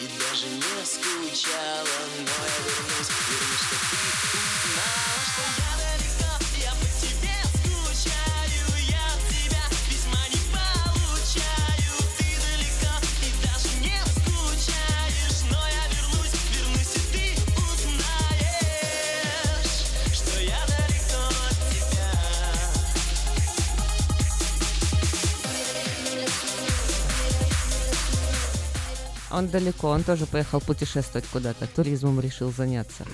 и даже не скучала Но я вернусь, вернусь, что ты Он далеко, он тоже поехал путешествовать куда-то, туризмом решил заняться.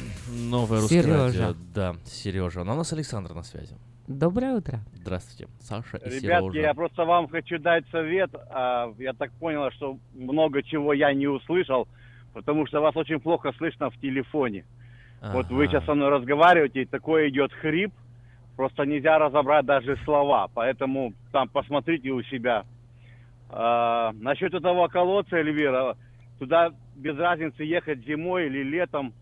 Новое русское Сережа. радио. Да, Сережа. Но у нас Александр на связи. Доброе утро. Здравствуйте, Саша и Ребятки, Сережа. я просто вам хочу дать совет. А, Я так понял, что много чего я не услышал. потому что вас очень плохо слышно в телефоне. Вот вы Ага. сейчас со мной разговариваете, и такой идет хрип, просто нельзя разобрать даже слова, поэтому там посмотрите у себя. А, насчет этого колодца, Эльвира, туда без разницы ехать зимой или летом.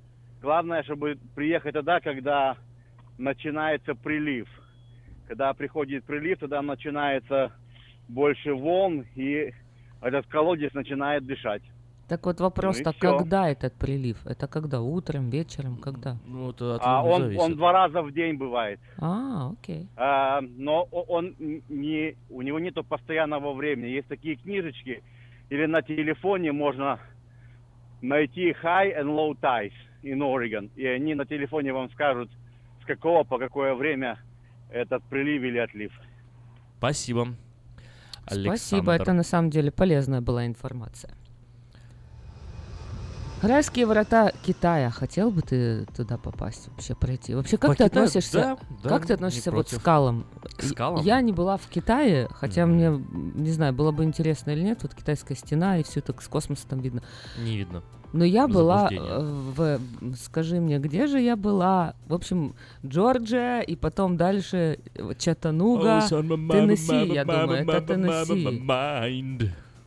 Главное, чтобы приехать тогда, когда начинается прилив. Когда приходит прилив, тогда начинается больше волн, и этот колодец начинает дышать. Так вот вопрос-то, Ну когда этот прилив? Это когда? Утром, вечером, когда? Ну, это от А он, зависит. он два раза в день бывает. А, окей. А, но о- он не, у него нету постоянного времени. Есть такие книжечки, или на телефоне можно найти high and low tides in Oregon. И они на телефоне вам скажут, с какого по какое время этот прилив или отлив. Спасибо. Спасибо, Александр. это на самом деле полезная была информация. Райские врата Китая. Хотел бы ты туда попасть, вообще пройти? Вообще, как По ты Китаю? относишься? Да, да, как ты относишься вот к скалам? К скалам? Я не была в Китае, хотя мне, м, не знаю, было бы интересно или нет, вот китайская стена и все так с космоса там видно. Не видно. Но я была э, в... Скажи мне, где же я была? В общем, Джорджия и потом дальше my Теннесси, я думаю, это Теннесси.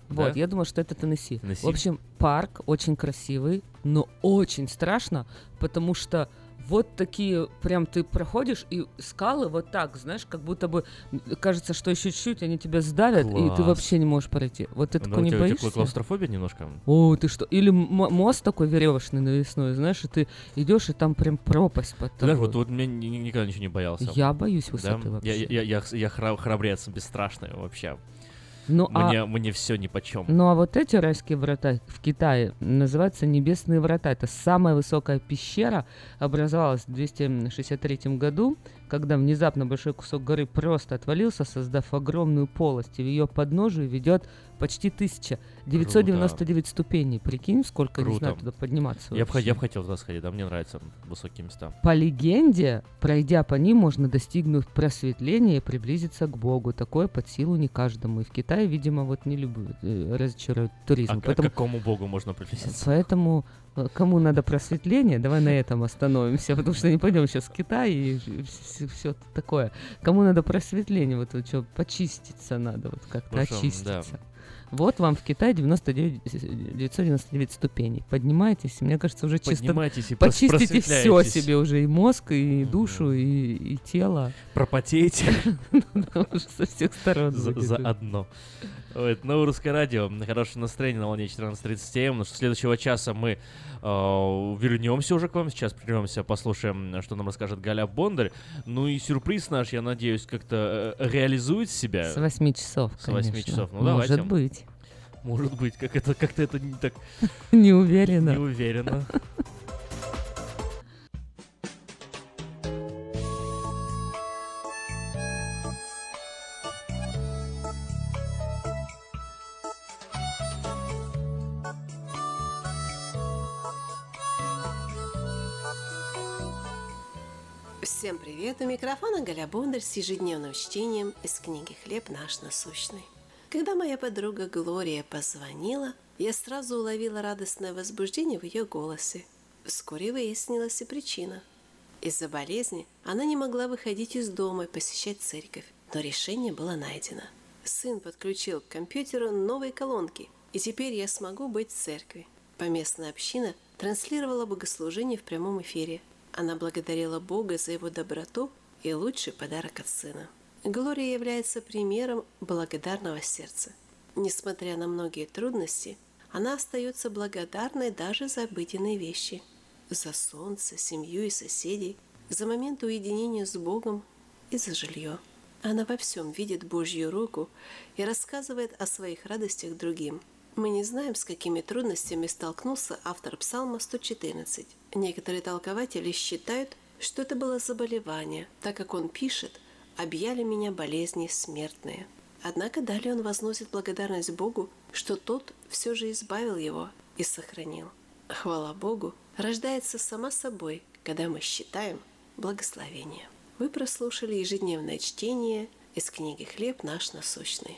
Вот, Да? я думаю, что это Теннесси. Теннесси? В общем, парк очень красивый, но очень страшно, потому что вот такие, прям ты проходишь, и скалы вот так, знаешь, как будто бы кажется, что еще чуть-чуть они тебя сдавят, и ты Класс. вообще не можешь пройти. Вот ты Да, такой у не тебя- у тебя боишься? клаустрофобия немножко? О, ты что? Или мост такой веревочный навесной, знаешь, и ты идешь, и там прям пропасть под Ты знаешь, тобой. вот, вот меня ни- ни- никогда ничего не боялся. Я боюсь Да? высоты Я, вообще. я, я, я хра- храбрец бесстрашный вообще. Ну, а- мне, мне все ни почем. Ну а вот эти райские врата в Китае называются Небесные врата. Это самая высокая пещера, образовалась в 263 году, когда внезапно большой кусок горы просто отвалился, создав огромную полость. И в ее подножию ведет почти 1999 ступеней. Прикинь, сколько, не Круто. знаю, туда подниматься Я бы, я бы хотел туда сходить, да, мне нравятся высокие места. По легенде, пройдя по ним, можно достигнуть просветления и приблизиться к Богу. Такое под силу не каждому. И в Китае, видимо, вот не любят, э, разочаруют туризм. А Поэтому к какому богу можно приблизиться? Поэтому э, кому надо просветление, давай на этом остановимся, потому что не пойдем сейчас в Китай и все, такое. Кому надо просветление, вот что, почиститься надо, вот как-то очиститься. да. Вот вам в Китае 99, 999 ступеней. Поднимайтесь, мне кажется, уже чисто Поднимайтесь и почистите все себе уже, и мозг, и душу, и, и тело. Пропотейте. Да, <laughs> уже Со всех сторон. За- будет. Ой, это новое русское радио. Хорошее настроение на волне 14.30 м. Ну что следующего часа мы э, вернемся уже к вам. Сейчас прервемся, послушаем, что нам расскажет Галя Бондарь. Ну и сюрприз наш, я надеюсь, как-то э, реализует себя. С 8 часов, С 8 конечно. часов. Ну Может давайте. быть. Может быть, как это, как-то это не так... <laughs> Не уверена. Не уверена. Привет! У микрофона Галя Бондарь с ежедневным чтением из книги «Хлеб наш насущный». Когда моя подруга Глория позвонила, я сразу уловила радостное возбуждение в ее голосе. Вскоре выяснилась и причина. Из-за болезни она не могла выходить из дома и посещать церковь, но решение было найдено. Сын подключил к компьютеру новые колонки, и теперь я смогу быть в церкви. Поместная община транслировала богослужение в прямом эфире. Она благодарила Бога за его доброту и лучший подарок от сына. Глория является примером благодарного сердца. Несмотря на многие трудности, она остается благодарной даже за обыденные вещи. За солнце, семью и соседей, за момент уединения с Богом и за жилье. Она во всем видит Божью руку и рассказывает о своих радостях другим. Мы не знаем, с какими трудностями столкнулся автор Псалма 114. Некоторые толкователи считают, что это было заболевание, так как он пишет «объяли меня болезни смертные». Однако далее он возносит благодарность Богу, что тот все же избавил его и сохранил. Хвала Богу рождается сама собой, когда мы считаем благословение. Вы прослушали ежедневное чтение из книги «Хлеб наш насущный».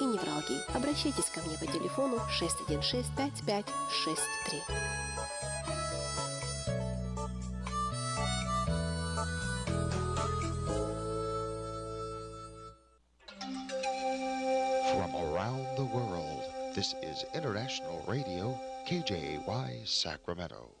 и невралгии. Обращайтесь ко мне по телефону 616 5563. From around the world, this is International Radio, KJY Sacramento.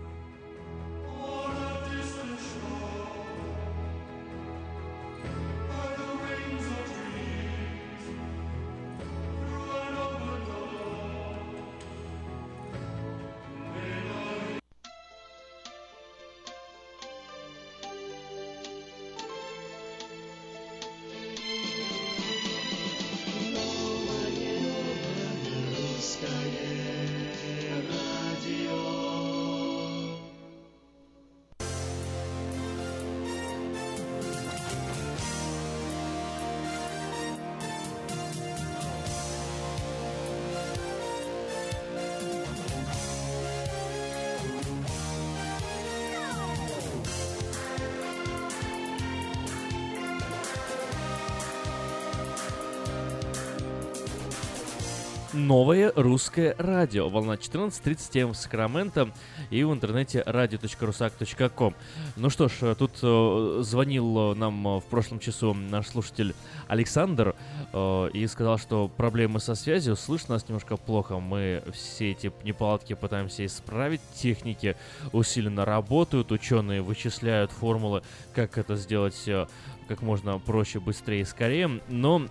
Новое русское радио. Волна 14.37 в Сакраменто и в интернете radio.rusak.com. Ну что ж, тут э, звонил нам э, в прошлом часу наш слушатель Александр э, и сказал, что проблемы со связью, слышно нас немножко плохо. Мы все эти неполадки пытаемся исправить. Техники усиленно работают, ученые вычисляют формулы, как это сделать э, как можно проще, быстрее и скорее. Но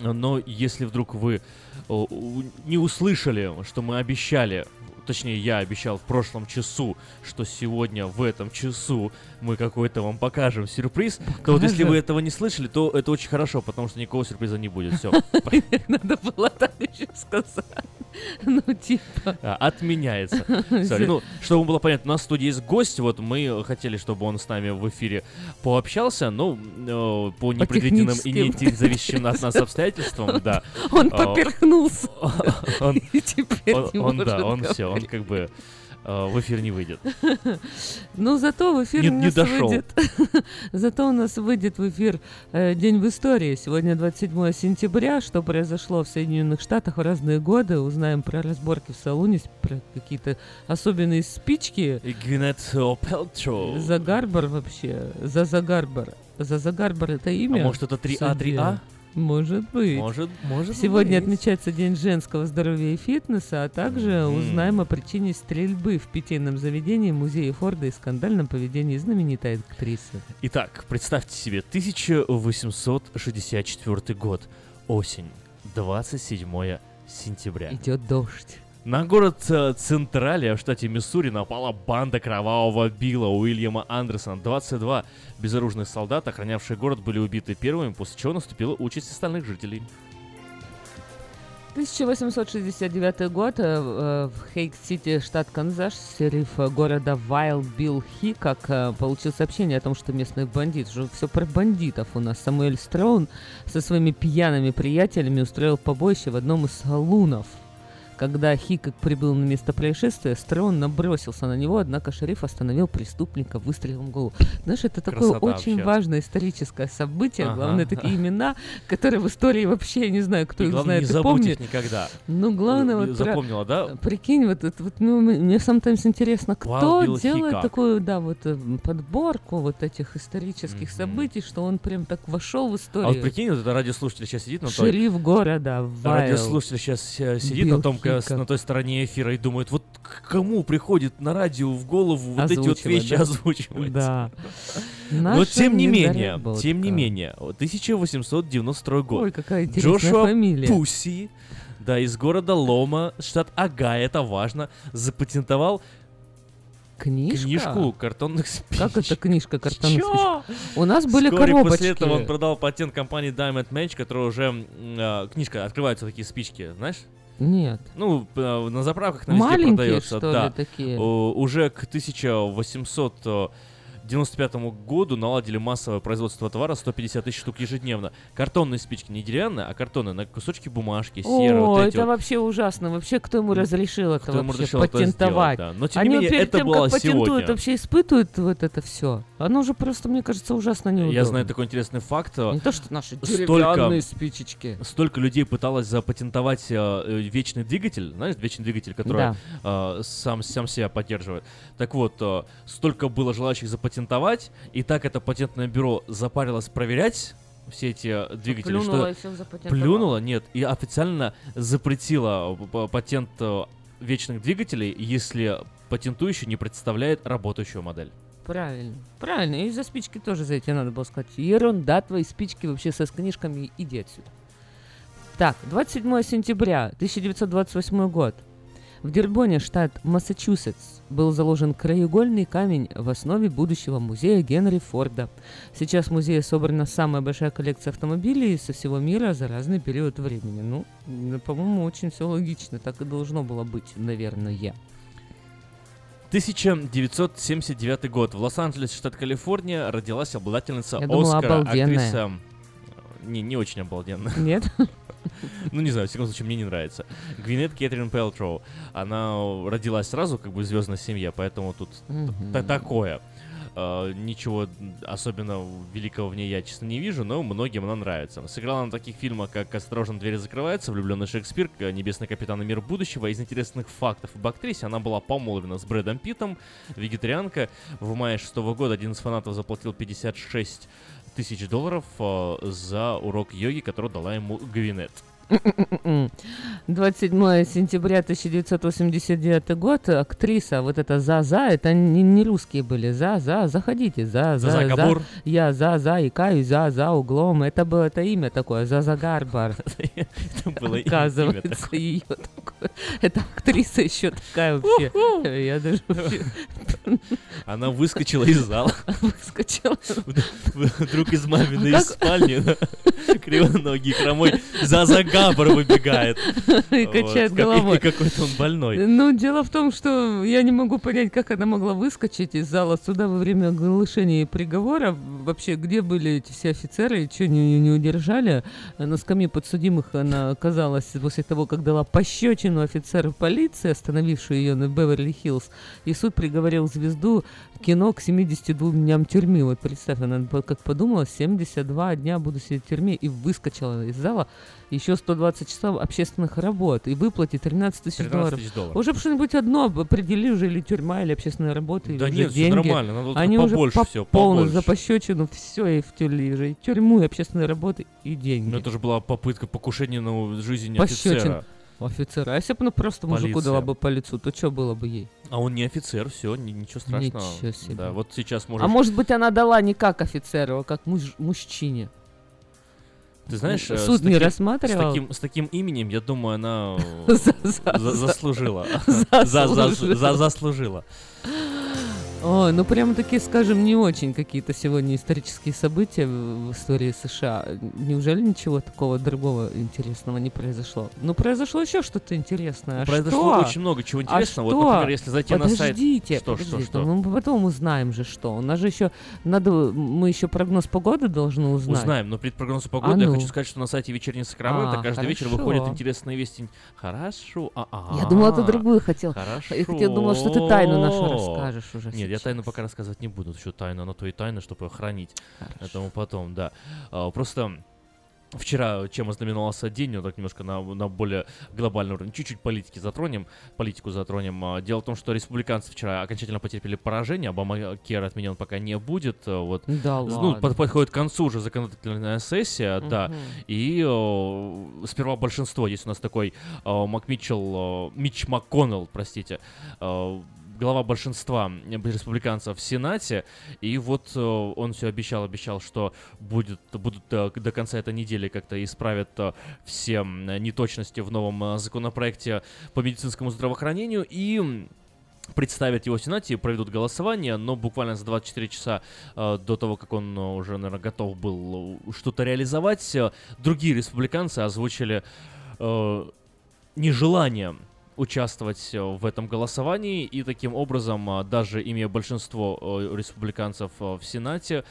Но если вдруг вы у- не услышали, что мы обещали, точнее я обещал в прошлом часу, что сегодня в этом часу мы какой-то вам покажем сюрприз, то вот если Покажем? вы этого не слышали, то это очень хорошо, потому что никакого сюрприза не будет. Все. <laughs> Надо было так еще сказать. <laughs> Ну, типа. А, Отменяется. <laughs> Sorry. Ну, чтобы было понятно, у нас в студии есть гость, вот мы хотели, чтобы он с нами в эфире пообщался, но э, по непредвиденным и не зависящим от нас обстоятельствам, да. Он э, поперхнулся. Он, <laughs> И теперь он- не он, да, он все, он как бы э, в эфир не выйдет. Ну, зато в эфир Не- у не нас дошел. выйдет... зато у нас выйдет в эфир э, День в истории. Сегодня 27 сентября. Что произошло в Соединенных Штатах в разные годы. Узнаем про разборки в салоне, про какие-то особенные спички. И Гвинет Пелтроу. За Гарбар вообще. За Загарбар. За Загарбар это имя? А может, это 3А, 3А? Может быть. Может, может Сегодня быть. отмечается День женского здоровья и фитнеса, а также Мгм. узнаем о причине стрельбы в питейном заведении музея Форда и скандальном поведении знаменитой актрисы. Итак, представьте себе, 1864 год, осень, 27 сентября. Идет дождь. На город э, Централия в штате Миссури напала банда кровавого Билла Уильяма Андерсона. 22 безоружных солдат, охранявшие город, были убиты первыми, после чего наступила участь остальных жителей. 1869 год э, э, в Хейк-Сити, штат Канзас, шериф э, города Вайл Билл Хикок э, получил сообщение о том, что местный бандит, уже все про бандитов у нас, Самуэль Строун со своими пьяными приятелями устроил побоище в одном из салунов. Когда Хикок прибыл на место происшествия, Строун набросился на него, однако шериф остановил преступника выстрелом в голову. Знаешь, это такое Красота очень вообще. важное историческое событие. Ага. Главное, такие имена, которые в истории вообще, я не знаю, кто И их главное, знает не и помнит. никогда. Ну, главное, Э, вот про- Запомнила, да? Прикинь, вот это вот, ну, мне sometimes интересно, кто Wild делает Hickok. такую, да, вот э, подборку вот этих исторических событий, что он прям так вошел в А историю. вот прикинь, вот это радиослушатель сейчас сидит на той... Шериф города Вайл. Радиослушатель сейчас сидит Билл на, том, ка- с- Хикок. на той стороне эфира и думает, вот кому приходит на радио в голову вот эти вот вещи да? озвучивать? Да. Но тем не менее, тем не менее, 1892 год. Ой, какая интересная Джошуа фамилия. Пусси, да, из города Лома, штат Агай, это важно, запатентовал Книжка? книжку картонных спичек. Как это книжка картонных Чё? спичек? У нас были Вскоре коробочки. после этого он продал патент компании Diamond Match, которая уже... а, книжка, открываются такие спички, знаешь? Нет. Ну, на заправках на везде Маленькие, продается, что ли, да. такие? О, Уже к 1895 году наладили массовое производство товара 150 тысяч штук ежедневно. Картонные спички не деревянные, а картонные на кусочки бумажки, серы, О, вот эти это вот. вообще ужасно. Вообще, кто ему разрешил это ему вообще разрешил это патентовать? сделать, да. Но, тем не Они менее, вот перед это тем, было как патентуют, сегодня. вообще испытывают вот это все. Оно уже просто, мне кажется, ужасно неудобно. Я знаю такой интересный факт. Не то, что наши Столько- деревянные спичечки. Столько людей пыталось запатентовать э, э, вечный двигатель, знаешь, вечный двигатель, который э, сам, сам себя поддерживает. Так вот, э, столько было желающих запатентовать, и так это патентное бюро запарилось проверять все эти двигатели, плюнуло что плюнуло, нет, и официально запретило патент э, вечных двигателей, если патентующий не представляет работающую модель. Правильно. Правильно. И за спички тоже за эти надо было сказать. Ерунда, твои спички вообще со с книжками, иди отсюда. Так, 27 сентября 1928 год. В Дербоне, штат Массачусетс, был заложен краеугольный камень в основе будущего музея Генри Форда. Сейчас в музее собрана самая большая коллекция автомобилей со всего мира за разный период времени. Ну, по-моему, очень все логично. Так и должно было быть, наверное. 1979 год. В Лос-Анджелесе, штат Калифорния, родилась обладательница Я думала, Оскара, обалденная. актриса... Не, не очень обалденная. <laughs> Нет? Ну, не знаю, в всяком случае, мне не нравится. Гвинет Кэтрин Пелтроу. Она родилась сразу, как бы, в звездной семье, поэтому тут такое. Э, Ничего особенно великого в ней я, честно, не вижу, но многим она нравится. Сыграла она в таких фильмах, как «Осторожно, двери закрываются», «Влюбленный Шекспир», «Небесный капитан и мир будущего». Из интересных фактов об актрисе она была помолвлена с Брэдом Питтом, вегетарианка. В мае шестого года один из фанатов заплатил 56 тысяч долларов э, за урок йоги, который дала ему Гвинет. <laughs> 27 сентября 1989 год. Актриса, вот эта За-За, это не, не русские были. За-За, заходите. За-За, Габур. Я За-За, и каюсь, За-За углом. Это было это имя такое, За-За Гарбар. <laughs> Это было Оказывается, ее такое. Эта актриса еще такая вообще. Я даже <laughs> Она выскочила из зала. выскочила. Вдруг из маминой спальни кривоногий хромой Заза Габар выбегает. <laughs> И качает головой. Какой-то он больной. Ну, дело в том, что я не могу понять, как она могла выскочить из зала суда во время оглашения приговора. Вообще, где были эти все офицеры, и что, не, не удержали? На скамье подсудимых она оказалась после того, как дала пощечину офицеру полиции, остановившую ее на Беверли-Хиллз. И суд приговорил звезду кино к 72 дням тюрьмы. Вот представь, она как подумала, 72 дня буду сидеть в тюрьме, и выскочила из зала. Еще 120 часов общественных работ и выплатить 13 тысяч 13 долларов. долларов. Уже что-нибудь одно определи уже или тюрьма, или общественная работа, или Да уже нет, деньги. нормально, надо Они уже побольше по всё, полной за пощечину все и в тюрьму, уже и тюрьму, и общественные работы, и деньги. Ну это же была попытка покушения на жизнь Пощечин. офицера. Офицера. А если бы она просто мужику Полиция. дала бы по лицу, то что было бы ей? А он не офицер, все, ничего страшного. Ничего себе. Да, вот сейчас можешь... А может быть, она дала не как офицеру, а как муж- мужчине. Ты знаешь, э, Суд с не таким- рассматривал? С таким, с таким именем, я думаю, она <laughs> <laughs> За- за- за- заслужила. за- За- за- заслужила. Ой, ну прямо такие, скажем, не очень какие-то сегодня исторические события в истории США. Неужели ничего такого другого интересного не произошло? Ну, произошло еще что-то интересное. А Произошло что? очень много чего А интересного. Вот, что? например, если зайти на сайт... Подождите, Что, что, подождите, что? Ну, мы потом узнаем же, что. У нас же еще надо, мы еще прогноз погоды должны узнать. Узнаем, но перед прогнозом погоды А я ну. хочу сказать, что на сайте вечерней Сакраменто А, каждый вечер хорошо. выходят интересные вести. Хорошо. А, а, Я думала, ты другую хотел. Хорошо. Я думала, что ты тайну нашу расскажешь уже Нет, я тайну пока рассказывать не буду. Что тайна, она то и тайна, чтобы хранить. Этому потом, да. А, Просто Вчера чем ознаменовался день, ну так немножко на, на более глобальный уровень. Чуть-чуть политики затронем, политику затронем. А, Дело в том, что республиканцы вчера окончательно потерпели поражение. Обама Кер отменен пока не будет. а, Вот. Да ну, ладно. под- подходит к концу уже законодательная сессия, да. Мгм. И э, сперва большинство, есть у нас такой э, Макмитчелл, э, Митч МакКоннелл, простите, э, глава большинства республиканцев в Сенате, и вот э, он все обещал, обещал, что будет, будут э, до конца этой недели как-то исправят э, все неточности в новом законопроекте по медицинскому здравоохранению, и представят его в Сенате, проведут голосование, но буквально за 24 часа э, до того, как он уже, наверное, готов был что-то реализовать, другие республиканцы озвучили э, нежелание участвовать э, в этом голосовании, и таким образом, э, даже имея большинство э, республиканцев в Сенате,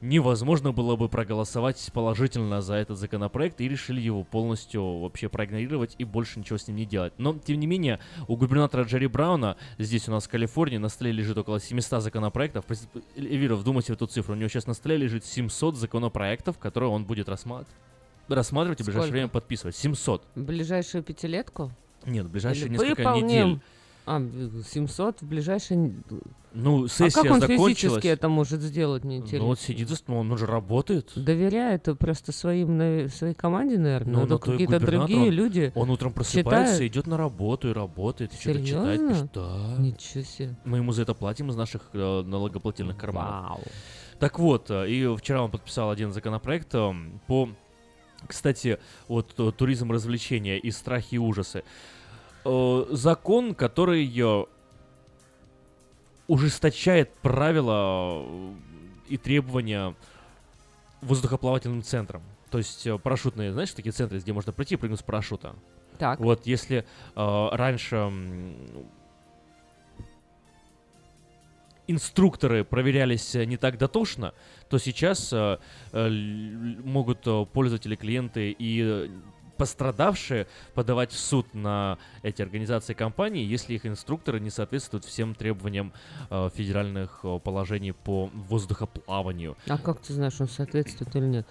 невозможно было бы проголосовать положительно за этот законопроект и решили его полностью вообще проигнорировать и больше ничего с ним не делать. Но, тем не менее, у губернатора Джерри Брауна, здесь у нас в Калифорнии, на столе лежит около 700 законопроектов. Эльвира, вдумайся в эту цифру. У него сейчас на столе лежит 700 законопроектов, которые он будет рассматривать рассматривать и в ближайшее время подписывать. 700. Ближайшую пятилетку? Нет, в ближайшие Или несколько выполним. недель. А, 700 в ближайшие... Ну, а сессия как он закончилась. физически это может сделать, мне интересно? Ну вот сидит за столом, он же работает. Доверяет просто своим, своей команде, наверное. Ну, но то и какие-то другие он- люди Он утром просыпается, читают. идет на работу и работает, что-то читает, пишет. Да. Ничего себе. Мы ему за это платим из наших э, налогоплательных карманов. Вау. Так вот, э, и вчера он подписал один законопроект э, по, кстати, вот э, туризм развлечения и страхи и ужасы. Э, Закон, который э, ужесточает правила и требования воздухоплавательным центрам. То есть парашютные, знаешь, такие центры, где можно прийти и прыгнуть с парашюта. Так. Вот если э, раньше инструкторы проверялись э, не так дотошно, то сейчас э, э, могут пользователи, клиенты и пострадавшие подавать в суд на эти организации компании, если их инструкторы не соответствуют всем требованиям э, федеральных э, положений по воздухоплаванию. А как ты знаешь, он соответствует или нет?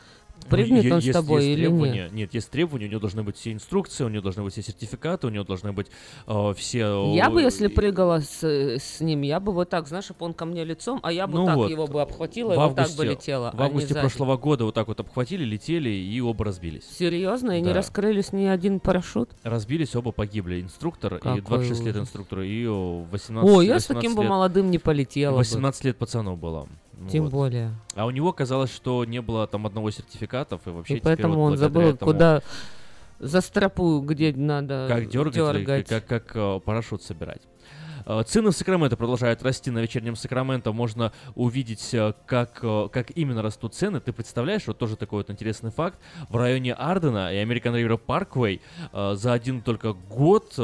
Прыгнет е- он с есть- тобой есть или нет? Нет, есть требования, у него должны быть все инструкции, у него должны быть все сертификаты, у него должны быть э, все... Я бы, э, если прыгала с, с ним, я бы вот так, знаешь, чтобы он ко мне лицом, а я бы Ну так вот, его бы обхватила и вот так бы летела. в а не августе сзади. прошлого года вот так вот обхватили, летели и оба разбились. Серьезно? И не Да. раскрылись ни один парашют? Разбились, оба погибли. Инструктор и Какой 26 лет ужас. инструктору, и о, 18 Ой, я с таким 18 бы лет- молодым не полетела бы. 18 лет пацану было. Тем Вот. более. А у него казалось, что не было там одного сертификатов, и вообще И теперь поэтому вот он благодаря забыл, этому- куда за стропу, где надо как дергать, дергать. как, как, э, парашют собирать. Э, Цены в Сакраменто продолжают расти. На вечернем Сакраменто можно увидеть, э, как, э, как именно растут цены. Ты представляешь, вот тоже такой вот интересный факт. В районе Ардена и American River Parkway за один только год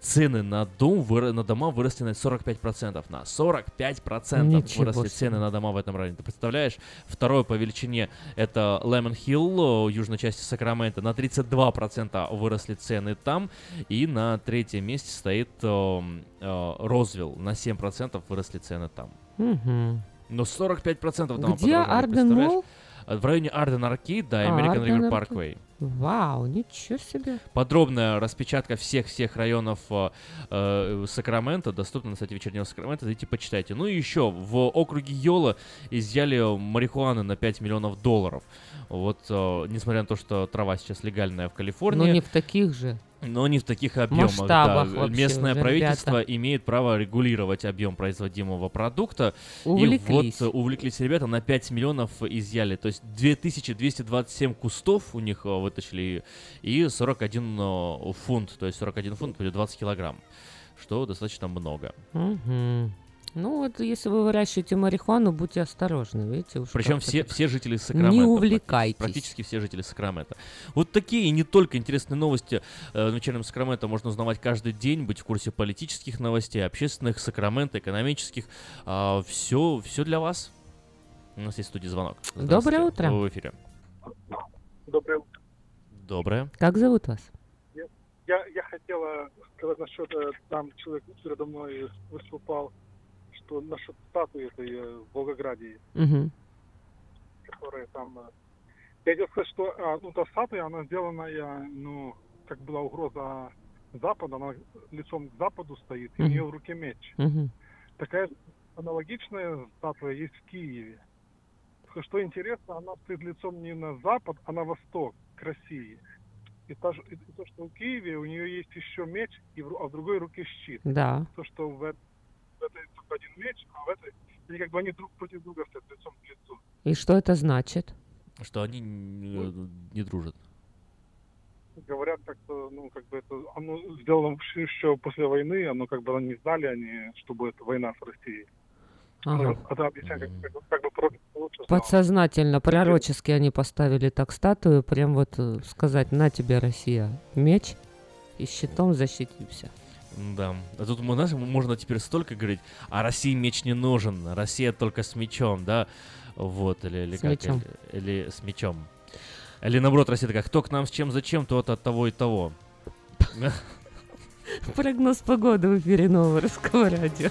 цены на, дом, на дома выросли на 45%. На 45% Ничего выросли себе. цены на дома в этом районе. Ты представляешь? Второе по величине это Лемон Хилл, южной части Сакрамента. На 32% выросли цены там. И на третьем месте стоит э, Розвилл. На 7% выросли цены там. Но 45% дома Где Арден? Молл? Э, В районе Arden Arcade, да, А, American River Arcade. Parkway. Вау, ничего себе. Подробная распечатка всех-всех районов э, э, Сакрамента доступна на сайте вечернего Сакрамента. Идите почитайте. Ну и еще, в округе Йола изъяли марихуаны на 5 миллионов долларов. Вот, э, несмотря на то, что трава сейчас легальная в Калифорнии. Но не в таких же. Но не в таких объемах. Масштабах да. вообще Местное уже, правительство ребята. имеет право регулировать объем производимого продукта. Увлеклись. И вот э, увлеклись ребята, на 5 миллионов изъяли. То есть 2227 кустов у них э, вытащили и 41 э, фунт. То есть 41 фунт будет 20 килограмм. Что достаточно много. Мгм. Ну вот, если вы выращиваете марихуану, будьте осторожны, видите? уж Причем все, все жители Сакрамента. Не увлекайтесь. Практически все жители Сакрамента. Вот такие и не только интересные новости э, в вечернем Сакраменто можно узнавать каждый день, быть в курсе политических новостей, общественных, Сакрамента, экономических. все, все для вас. У нас есть в студии звонок. Доброе утро. Вы в эфире. Доброе утро. Доброе. Как зовут вас? Я, я хотела сказать насчет, э, там человек передо мной выступал, что насчет статуи этой э, в Волгограде, Мгм. которая там... э, Я хотел сказать, что а, ну, та статуя, она сделанная, ну, как была угроза Запада, она лицом к Западу стоит, и у нее в руке меч. Мгм. Такая аналогичная статуя есть в Киеве. Только Что интересно, она стоит лицом не на запад, а на восток, к России. И, та же- и то, что в Киеве у нее есть еще меч, и в, а в другой руке щит. Да. То, что в, в этой только один меч, а в этой, они как бы они друг против друга стоят лицом к лицу. И что это значит? Что они н- не дружат. Говорят, как-то, ну, как бы это, оно сделано еще- после войны, оно как бы не знали они, что будет война с Россией. Ага. Ну, Это объясняет, как, как, бы- как бы лучше. Подсознательно, пророчески они поставили так статую, прям вот э, сказать, на тебе, Россия, меч, и щитом защитимся. Да. А тут, знаешь, можно теперь столько говорить, а России меч не нужен, Россия только с мечом, да? Вот, или, или С как? мечом. Или, или с мечом. Или наоборот, Россия такая, кто к нам с чем, зачем, тот от того и того. Прогноз погоды в эфире нового русского радио.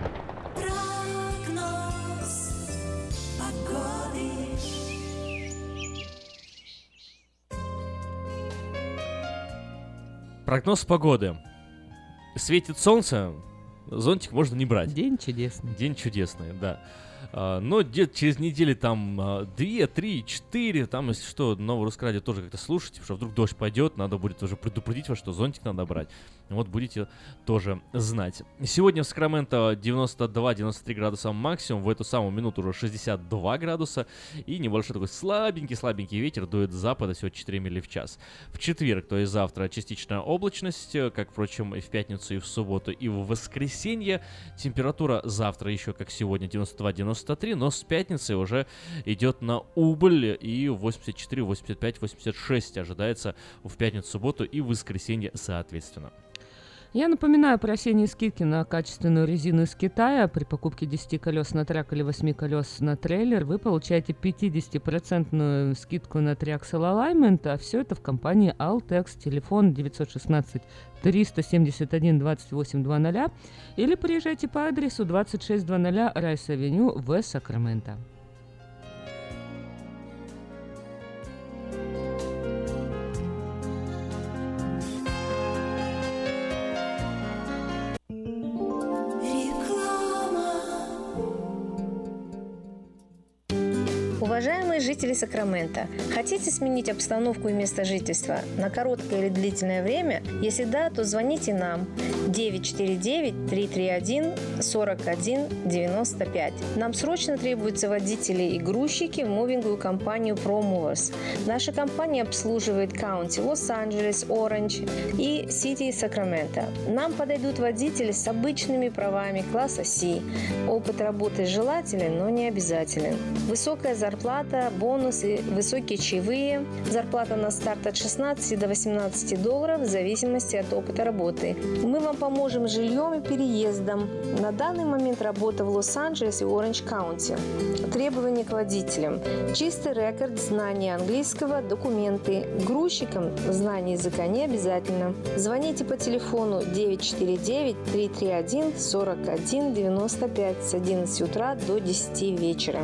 Прогноз погоды. Светит солнце, зонтик можно не брать. День чудесный. День чудесный, да. А, Но где-то через недели там а, две, три, четыре, там, если что, новый русское радио тоже как-то слушайте, потому что вдруг дождь пойдет, надо будет уже предупредить вас, что зонтик надо брать. Вот будете тоже знать. Сегодня в Сакраменто 92-93 градуса максимум, в эту самую минуту уже 62 градуса, и небольшой такой слабенький-слабенький ветер дует с запада всего 4 мили в час. В четверг, то есть завтра, частичная облачность, как, впрочем, и в пятницу, и в субботу, и в воскресенье. Температура завтра еще, как сегодня, 92-93 93, но с пятницы уже идет на убыль и 84, 85, 86 ожидается в пятницу, субботу и воскресенье соответственно. Я напоминаю про осенние скидки на качественную резину из Китая. При покупке 10 колес на трак или 8 колес на трейлер вы получаете 50% скидку на триаксел Alignment, а все это в компании Altex. Телефон 916 371 2800 или приезжайте по адресу 2600 Rice Avenue в Сакраменто. Уважаемые жители Сакрамента, хотите сменить обстановку и место жительства на короткое или длительное время? Если да, то звоните нам 949-331-4195. Нам срочно требуются водители и грузчики в мувинговую компанию ProMovers. Наша компания обслуживает каунти Лос-Анджелес, Оранж и Сити Сакраменто. Нам подойдут водители с обычными правами класса C. Опыт работы желателен, но не обязателен. Высокая зарплата, бонусы, высокие чаевые. Зарплата на старт от 16 до 18 долларов в зависимости от опыта работы. Мы вам поможем жильем и переездом. На данный момент работа в Лос-Анджелес и Orange County. Требования к водителям. Чистый рекорд, знание английского, документы. Грузчикам знание языка не обязательно. Звоните по телефону 949-331-4195 с 11 утра до 10 вечера.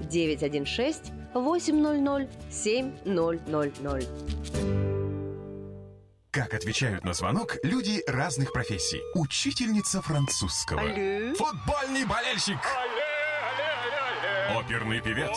916 800 7000. Как отвечают на звонок люди разных профессий. Учительница французского. Алле. Футбольный болельщик. Оперный певец.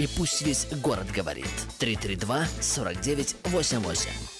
И пусть весь город говорит. 332-4988.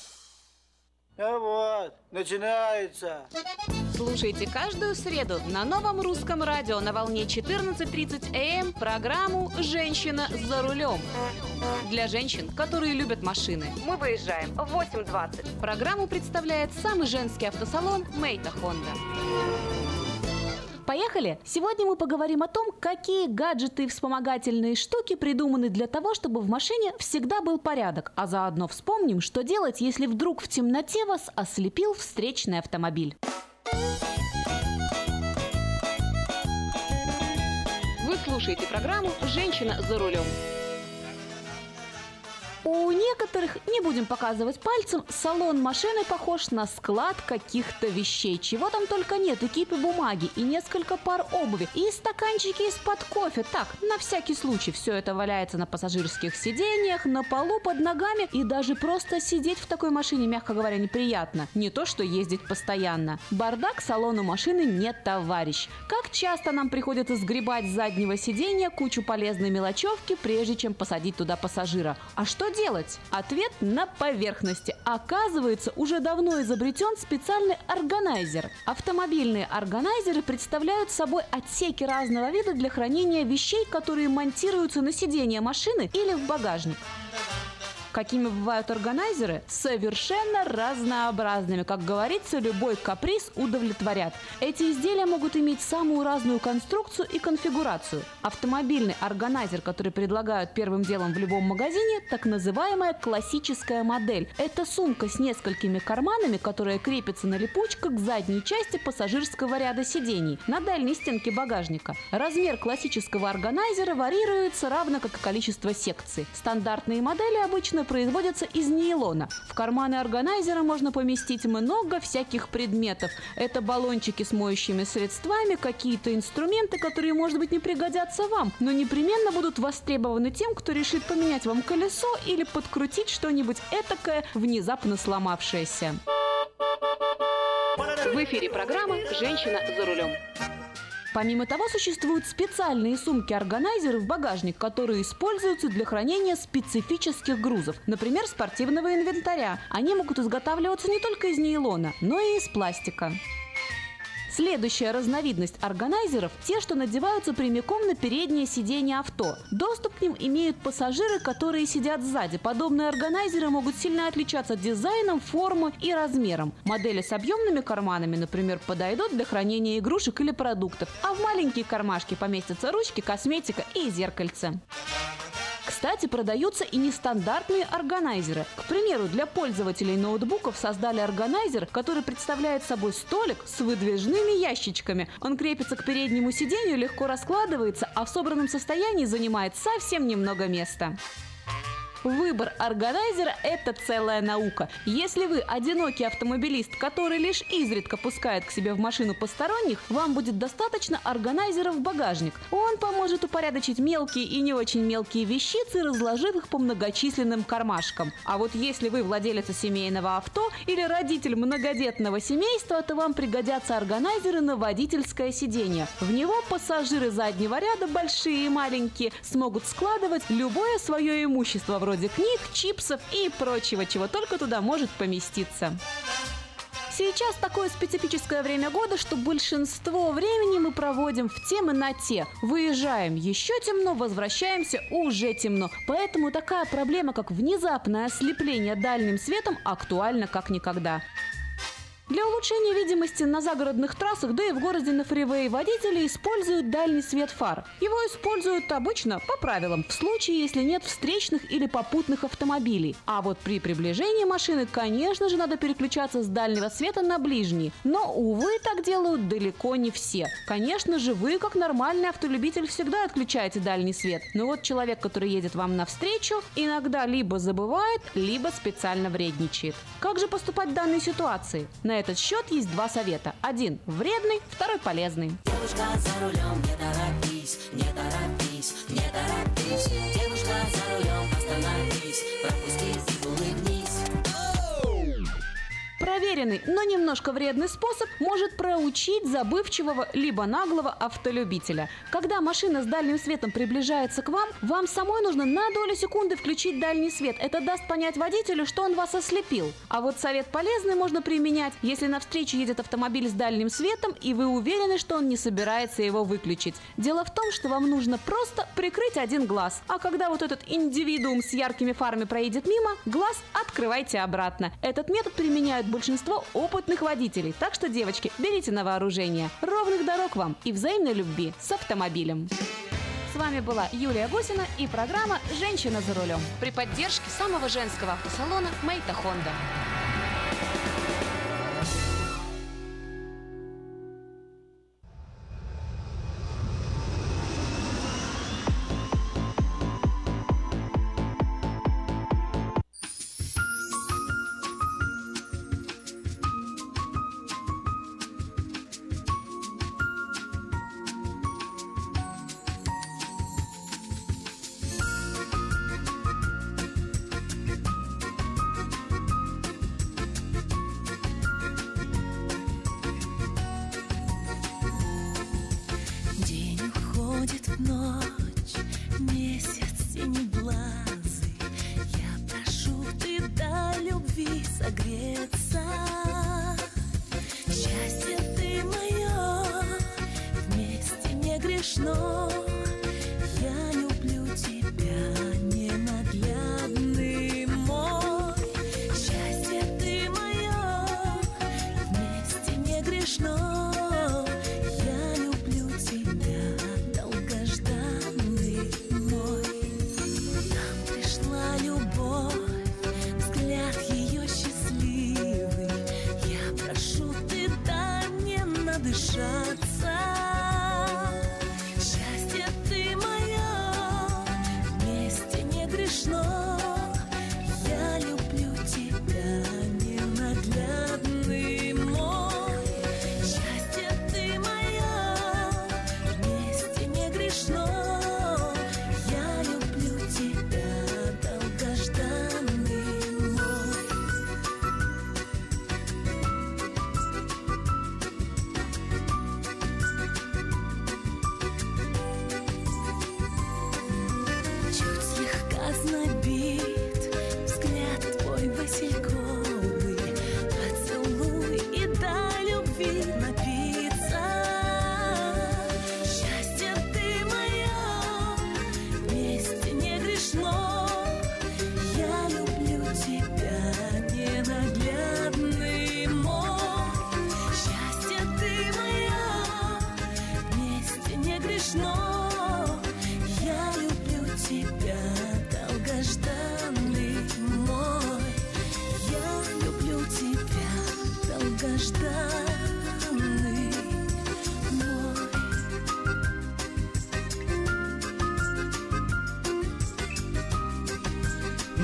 А вот, начинается. Слушайте каждую среду на новом русском радио на волне 14.30 АМ программу «Женщина за рулем». Для женщин, которые любят машины. Мы выезжаем в 8.20. Программу представляет самый женский автосалон «Мейта Хонда». Поехали! Сегодня мы поговорим о том, какие гаджеты и вспомогательные штуки придуманы для того, чтобы в машине всегда был порядок, а заодно вспомним, что делать, если вдруг в темноте вас ослепил встречный автомобиль. Вы слушаете программу «Женщина за рулем». У некоторых, не будем показывать пальцем, салон машины похож на склад каких-то вещей. Чего там только нет. И кипы бумаги, и несколько пар обуви, и стаканчики из-под кофе. Так, на всякий случай. Все это валяется на пассажирских сиденьях, на полу, под ногами. И даже просто сидеть в такой машине, мягко говоря, неприятно. Не то, что ездить постоянно. Бардак салону машины нет товарищ. Как часто нам приходится сгребать с заднего сиденья кучу полезной мелочевки, прежде чем посадить туда пассажира. А что делать? Ответ на поверхности. Оказывается, уже давно изобретен специальный органайзер. Автомобильные органайзеры представляют собой отсеки разного вида для хранения вещей, которые монтируются на сиденье машины или в багажник. Какими бывают органайзеры? Совершенно разнообразными. Как говорится, любой каприз удовлетворят. Эти изделия могут иметь самую разную конструкцию и конфигурацию. Автомобильный органайзер, который предлагают первым делом в любом магазине, так называемая классическая модель. Это сумка с несколькими карманами, которая крепится на липучках к задней части пассажирского ряда сидений на дальней стенке багажника. Размер классического органайзера варьируется равно как и количество секций. Стандартные модели обычно производятся из нейлона. В карманы органайзера можно поместить много всяких предметов. Это баллончики с моющими средствами, какие-то инструменты, которые, может быть, не пригодятся вам, но непременно будут востребованы тем, кто решит поменять вам колесо или подкрутить что-нибудь этакое, внезапно сломавшееся. В эфире программа «Женщина за рулем». Помимо того, существуют специальные сумки-органайзеры в багажник, которые используются для хранения специфических грузов, например, спортивного инвентаря. Они могут изготавливаться не только из нейлона, но и из пластика. Следующая разновидность органайзеров – те, что надеваются прямиком на переднее сиденье авто. Доступ к ним имеют пассажиры, которые сидят сзади. Подобные органайзеры могут сильно отличаться дизайном, формой и размером. Модели с объемными карманами, например, подойдут для хранения игрушек или продуктов, а в маленькие кармашки поместятся ручки, косметика и зеркальце. Кстати, продаются и нестандартные органайзеры. К примеру, для пользователей ноутбуков создали органайзер, который представляет собой столик с выдвижными ящичками. Он крепится к переднему сиденью, легко раскладывается, а в собранном состоянии занимает совсем немного места. Выбор органайзера – это целая наука. Если вы одинокий автомобилист, который лишь изредка пускает к себе в машину посторонних, вам будет достаточно органайзера в багажник. Он поможет упорядочить мелкие и не очень мелкие вещицы, разложив их по многочисленным кармашкам. А вот если вы владелец семейного авто или родитель многодетного семейства, то вам пригодятся органайзеры на водительское сиденье. В него пассажиры заднего ряда, большие и маленькие, смогут складывать любое свое имущество, вроде вроде книг, чипсов и прочего, чего только туда может поместиться. Сейчас такое специфическое время года, что большинство времени мы проводим в темноте. Выезжаем еще темно, возвращаемся уже темно. Поэтому такая проблема, как внезапное ослепление дальним светом, актуальна как никогда. Для улучшения видимости на загородных трассах, да и в городе на фривее водители используют дальний свет фар. Его используют обычно по правилам, в случае, если нет встречных или попутных автомобилей. А вот при приближении машины, конечно же, надо переключаться с дальнего света на ближний. Но, увы, так делают далеко не все. Конечно же, вы, как нормальный автолюбитель, всегда отключаете дальний свет. Но вот человек, который едет вам навстречу, иногда либо забывает, либо специально вредничает. Как же поступать в данной ситуации? На этот счет есть два совета. Один вредный, второй полезный. Девушка за рулем, не торопись, не торопись, не торопись. Девушка за рулем, остановись, Проверенный, но немножко вредный способ может проучить забывчивого либо наглого автолюбителя. Когда машина с дальним светом приближается к вам, вам самой нужно на долю секунды включить дальний свет. Это даст понять водителю, что он вас ослепил. А вот совет полезный можно применять, если навстречу едет автомобиль с дальним светом, и вы уверены, что он не собирается его выключить. Дело в том, что вам нужно просто прикрыть один глаз. А когда вот этот индивидуум с яркими фарами проедет мимо, глаз открывайте обратно. Этот метод применяют большинство опытных водителей. Так что, девочки, берите на вооружение. Ровных дорог вам и взаимной любви с автомобилем. С вами была Юлия Гусина и программа «Женщина за рулем» при поддержке самого женского автосалона «Мейта Хонда».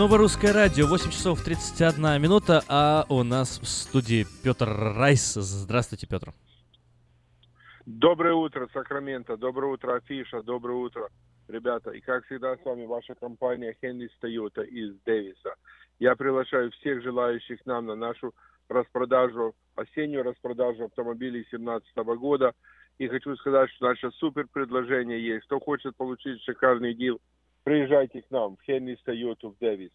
Новорусское радио, 8 часов 31 минута, а у нас в студии Петр Райс. Здравствуйте, Петр. Доброе утро, Сакраменто. Доброе утро, Афиша. Доброе утро, ребята. И как всегда с вами ваша компания Хенрис Тойота из Дэвиса. Я приглашаю всех желающих нам на нашу распродажу, осеннюю распродажу автомобилей 2017 года. И хочу сказать, что наше супер предложение есть. Кто хочет получить шикарный дил, приезжайте к нам в Хенрис Тойоту в Дэвис.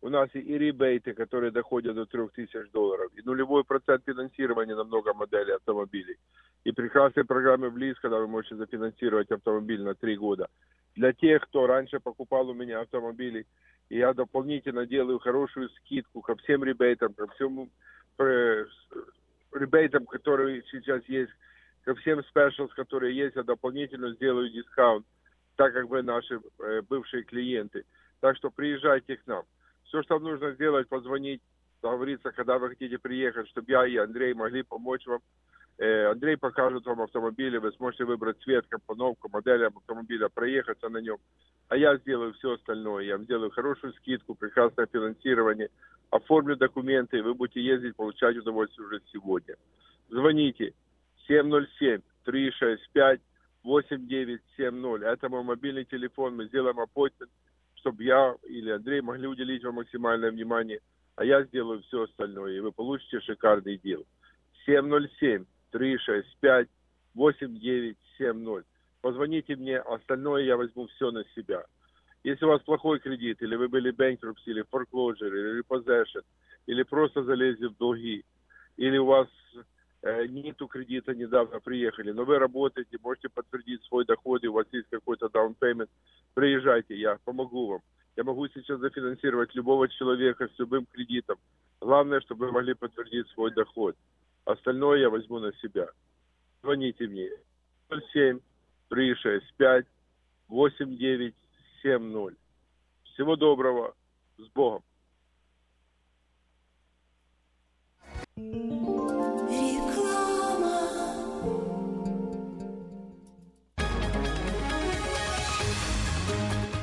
У нас и, ребейты, которые доходят до 3000 долларов, и нулевой процент финансирования на много моделей автомобилей, и прекрасные программы в лиз, когда вы можете зафинансировать автомобиль на 3 года. Для тех, кто раньше покупал у меня автомобили, и я дополнительно делаю хорошую скидку ко всем ребейтам, ко всем э, ребейтам, которые сейчас есть, ко всем спешлс, которые есть, я дополнительно сделаю дискаунт, так как вы наши э, бывшие клиенты. Так что приезжайте к нам. Все, что вам нужно сделать, позвонить, договориться, когда вы хотите приехать, чтобы я и Андрей могли помочь вам. Э, Андрей покажет вам автомобили, вы сможете выбрать цвет, компоновку, модель автомобиля, проехаться на нем. А я сделаю все остальное. Я вам сделаю хорошую скидку, прекрасное финансирование, оформлю документы, и вы будете ездить, получать удовольствие уже сегодня. Звоните 707-365-8970. Это мой мобильный телефон. Мы сделаем аппоинтмент, чтобы я или Андрей могли уделить вам максимальное внимание. А я сделаю все остальное, и вы получите шикарный дел. 707-365-8970. Позвоните мне, остальное я возьму все на себя. Если у вас плохой кредит, или вы были bankruptcy, или foreclosure, или repossession, или просто залезли в долги, или у вас нету кредита, недавно приехали, но вы работаете, можете подтвердить свой доход, и у вас есть какой-то payment, приезжайте, я помогу вам. Я могу сейчас зафинансировать любого человека с любым кредитом. Главное, чтобы вы могли подтвердить свой доход. Остальное я возьму на себя. Звоните мне 07 365 8970. Всего доброго. С Богом.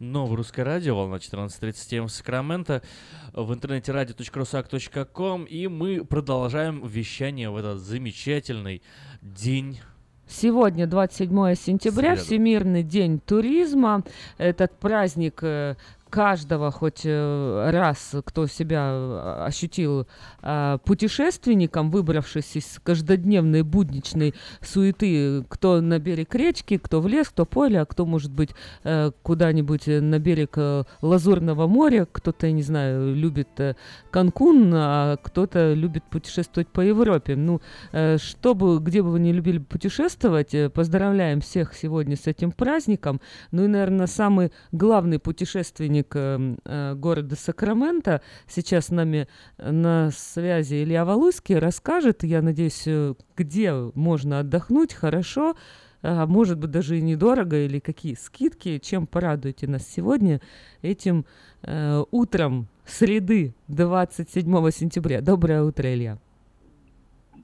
Новое русское радио, волна 14.37 в Сакраменто, в интернете radio.rusak.com, и мы продолжаем вещание в этот замечательный день Сегодня 27 сентября. Всемирный день туризма. Этот праздник э, каждого хоть э, раз, кто себя э, ощутил э, путешественником, выбравшись из каждодневной будничной суеты, кто на берег речки, кто в лес, кто поле, а кто, может быть, э, куда-нибудь на берег э, Лазурного моря, кто-то, я не знаю, любит э, Канкун, а кто-то любит путешествовать по Европе. Ну, э, чтобы, где бы вы не любили путешествовать, э, поздравляем всех сегодня с этим праздником. Ну и, наверное, самый главный путешественник художник э, э, города Сакраменто. Сейчас с нами на связи Илья Валуйский расскажет, я надеюсь, э, где можно отдохнуть хорошо, а может быть даже и недорого, или какие скидки, чем порадуете нас сегодня этим э, утром среды 27 сентября. Доброе утро, Илья.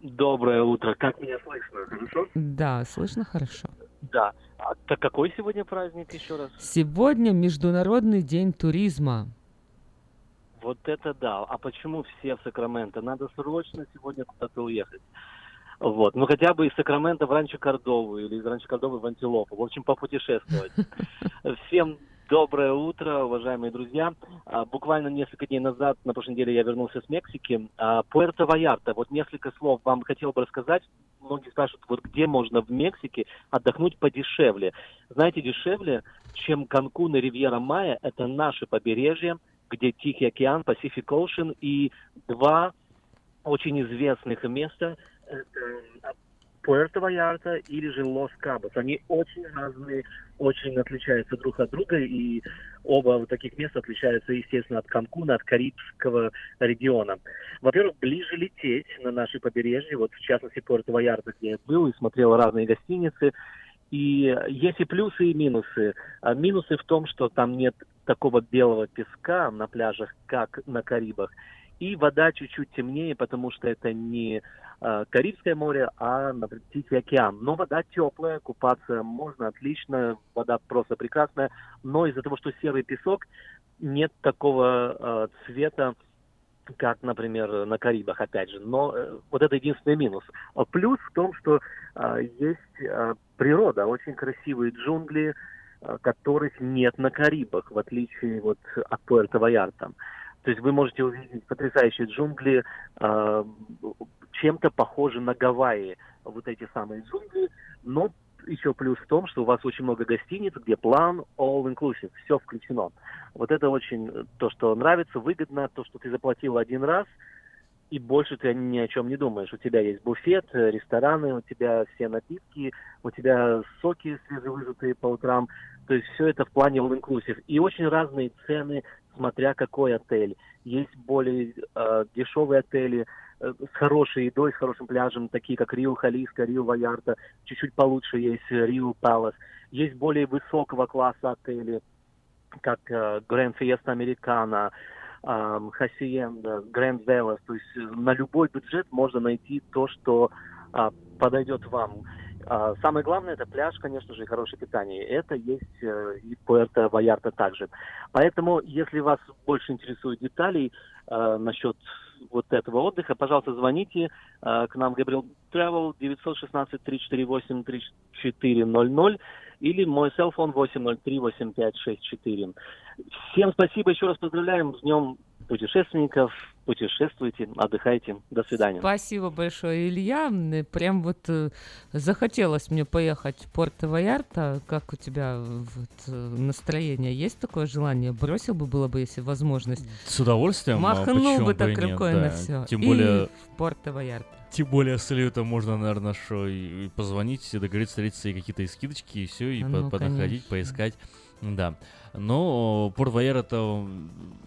Доброе утро. Как меня слышно? Хорошо? Да, слышно хорошо. Да. А так какой сегодня праздник еще раз? Сегодня Международный день туризма. Вот это да. А почему все в Сакраменто? Надо срочно сегодня куда-то уехать. Вот. Ну, хотя бы из Сакрамента в Ранчо Кордову или из Ранчо Кордовы в Антилопу. В общем, попутешествовать. <laughs> Всем доброе утро, уважаемые друзья. А, буквально несколько дней назад, на прошлой неделе, я вернулся с Мексики. А, Пуэрто-Ваярта. Вот несколько слов вам хотел бы рассказать. Многие спрашивают, вот где можно в Мексике отдохнуть подешевле. Знаете, дешевле, чем Канкун и Ривьера Майя, это наше побережье, где Тихий океан, Pacific Ocean и два очень известных места – это Пуэрто Ваярта или же Лос Кабос. Они очень разные, очень отличаются друг от друга, и оба вот таких места отличаются, естественно, от Канкуна, от Карибского региона. Во-первых, ближе лететь на наши побережья, вот в частности Пуэрто Ваярта, где я был и смотрел разные гостиницы, и есть и плюсы, и минусы. А минусы в том, что там нет такого белого песка на пляжах, как на Карибах. И вода чуть-чуть темнее, потому что это не э, Карибское море, а, например, Тихий океан. Но вода теплая, купаться можно отлично, вода просто прекрасная. Но из-за того, что серый песок, нет такого э, цвета, как, например, на Карибах, опять же. Но э, вот это единственный минус. А плюс в том, что э, есть э, природа, очень красивые джунгли, э, которых нет на Карибах, в отличие вот от Пуэрто-Ваярта. То есть вы можете увидеть потрясающие джунгли, э, чем-то похожи на Гавайи, вот эти самые джунгли, но еще плюс в том, что у вас очень много гостиниц, где план all inclusive, все включено. Вот это очень то, что нравится, выгодно, то, что ты заплатил один раз, и больше ты ни о чем не думаешь. У тебя есть буфет, рестораны, у тебя все напитки, у тебя соки свежевыжатые по утрам. То есть все это в плане all inclusive. И очень разные цены смотря какой отель. Есть более э, дешевые отели э, с хорошей едой, с хорошим пляжем, такие как Рио Халиска, Рио Ваярта. Чуть-чуть получше есть Рио Палас. Есть более высокого класса отели, как э, Grand Fiesta Americana, э, Hacienda. То есть на любой бюджет можно найти то, что э, подойдет вам. А, самое главное это пляж, конечно же, и хорошее питание. Это есть э, и Пуэрто Ваярта также. Поэтому, если вас больше интересуют детали э, насчет вот этого отдыха, пожалуйста, звоните э, к нам Gabriel Travel 916-348-3400 или мой селфон 803-8564. Всем спасибо, еще раз поздравляем с Днем путешественников, путешествуйте, отдыхайте. До свидания. Спасибо большое, Илья. Прям вот э, захотелось мне поехать в Порто-Ваярта. Как у тебя вот, э, настроение? Есть такое желание? Бросил бы, было бы, если возможность? С удовольствием. А Махнул бы так рукой да. на все. Тем более... И в Порто-Ваярта. Тем более с Ильей можно, наверное, что и позвонить, и договориться, встретиться, и какие-то и скидочки, и все, и А по- ну, подходить, конечно. поискать. Да. Но порт Вайер это...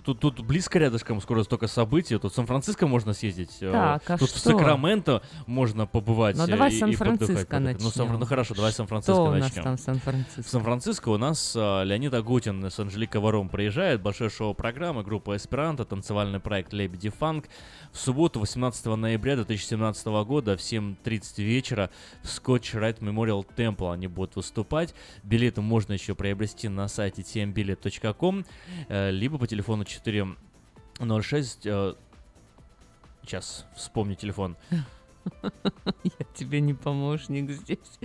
Тут, тут близко рядышком скоро столько событий. Тут в Сан-Франциско можно съездить. э, Так, а тут в что? Сакраменто можно побывать. Ну, э, давай Сан-Франциско подыхать. Ну, Сан- начнем. ну хорошо, давай Сан-Франциско Что у нас начнем. там в Сан-Франциско? В Сан-Франциско у нас а, Леонид Агутин с Анжеликой Варом приезжает. Большое шоу программы, группа Эсперанто, танцевальный проект Лебеди Фанк. В субботу, 18 ноября 2017 года в 7.30 вечера в Scotch Rite Memorial Temple они будут выступать. Билеты можно еще приобрести на сайте tmbilet.com, э, либо по телефону 406... э, Сейчас вспомню телефон. Я тебе не помощник здесь.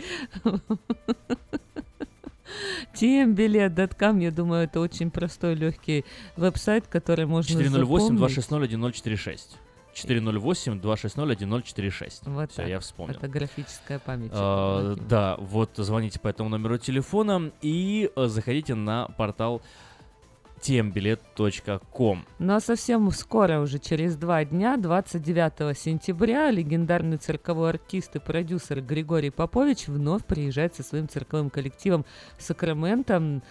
tmbilet.com, я думаю, это очень простой, легкий веб-сайт, который можно 408-260-1046. 408-260-1046. Вот Все, так. я вспомнил. Это графическая память. А, да, вот звоните по этому номеру телефона и э, заходите на портал tmbilet.com. Ну а совсем скоро, уже через два дня, 29 сентября, легендарный цирковой артист и продюсер Григорий Попович вновь приезжает со своим цирковым коллективом в Сакраменто.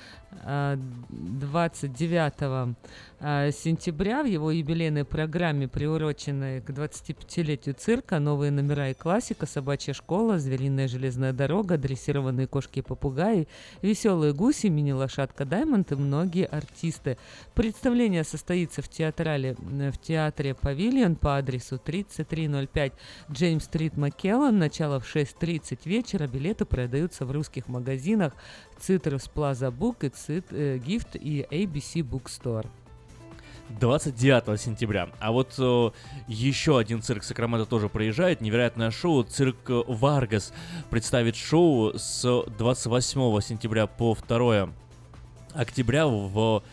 А, 29 а, сентября в его юбилейной программе, приуроченной к 25-летию цирка, новые номера и классика, собачья школа, звериная железная дорога, дрессированные кошки и попугаи, веселые гуси, мини-лошадка Даймонд и многие артисты. Представление состоится в театрале, в театре Павильон по адресу 3305 Джеймс Стрит Маккеллан. Начало в 6.30 вечера. Билеты продаются в русских магазинах Citrus Plaza Book и Gif, э, Gift и ABC Bookstore. 29 сентября. А вот э, еще один цирк Сакраменто тоже проезжает. Невероятное шоу. Цирк Варгас представит шоу с 28 сентября по 2 октября в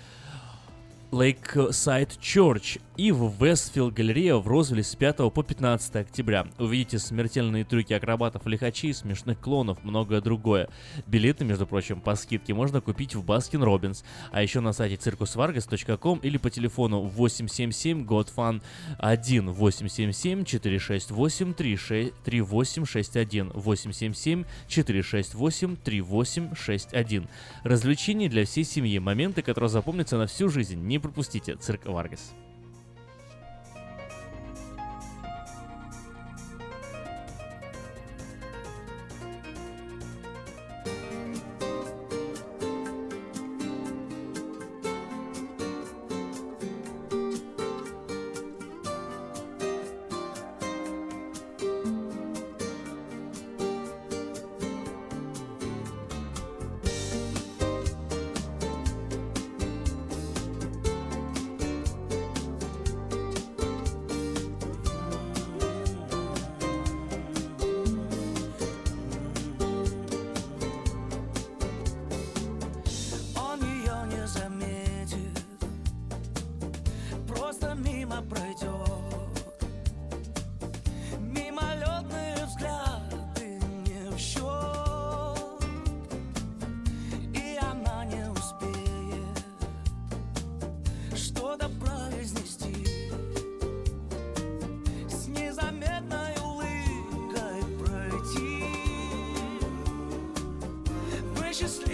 Lakeside Church и в Westfield Galleria в Розвилле с 5 по 15 октября. Увидите смертельные трюки акробатов, лихачей, смешных клоунов, многое другое. Билеты, между прочим, по скидке можно купить в Baskin Robbins, а еще на сайте circusvargas.com или по телефону 877 GOT FUN 1 877 468 3861 877 468 3861. Развлечения для всей семьи, моменты, которые запомнятся на всю жизнь. Не пропустите цирк Варгас. Мы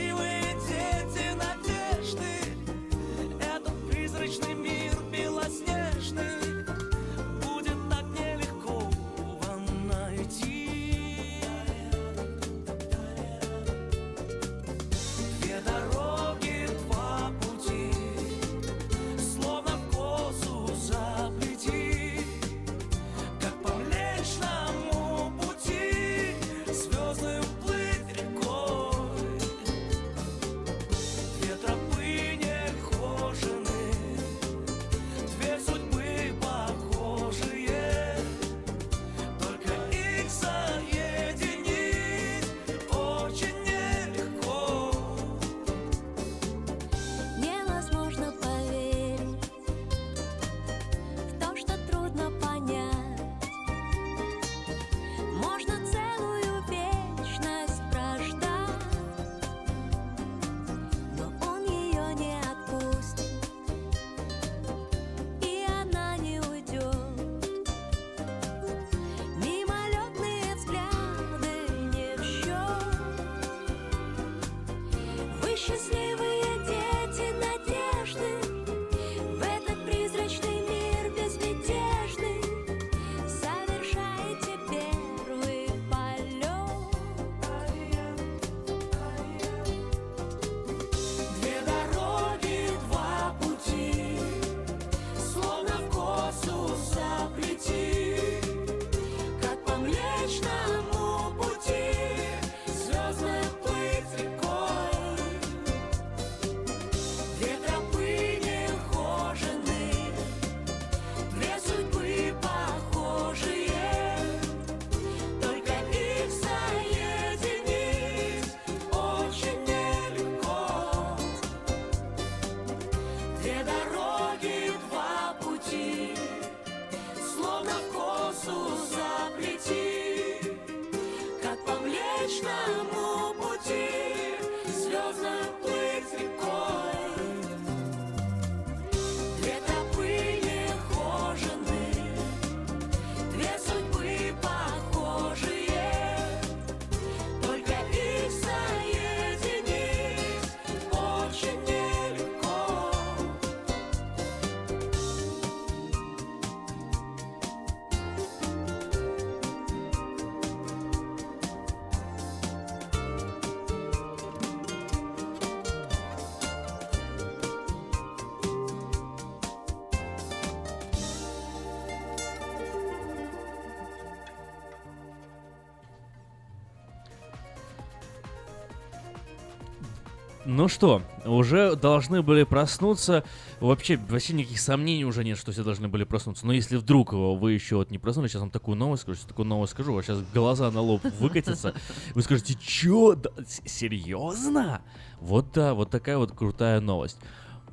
Ну что, уже должны были проснуться. Вообще, вообще никаких сомнений уже нет, что все должны были проснуться. Но если вдруг вы еще вот не проснулись, сейчас вам такую новость скажу, сейчас такую новость скажу, вас сейчас глаза на лоб <laughs> выкатятся. Вы скажете, чё? Да, серьезно? Вот да, вот такая вот крутая новость.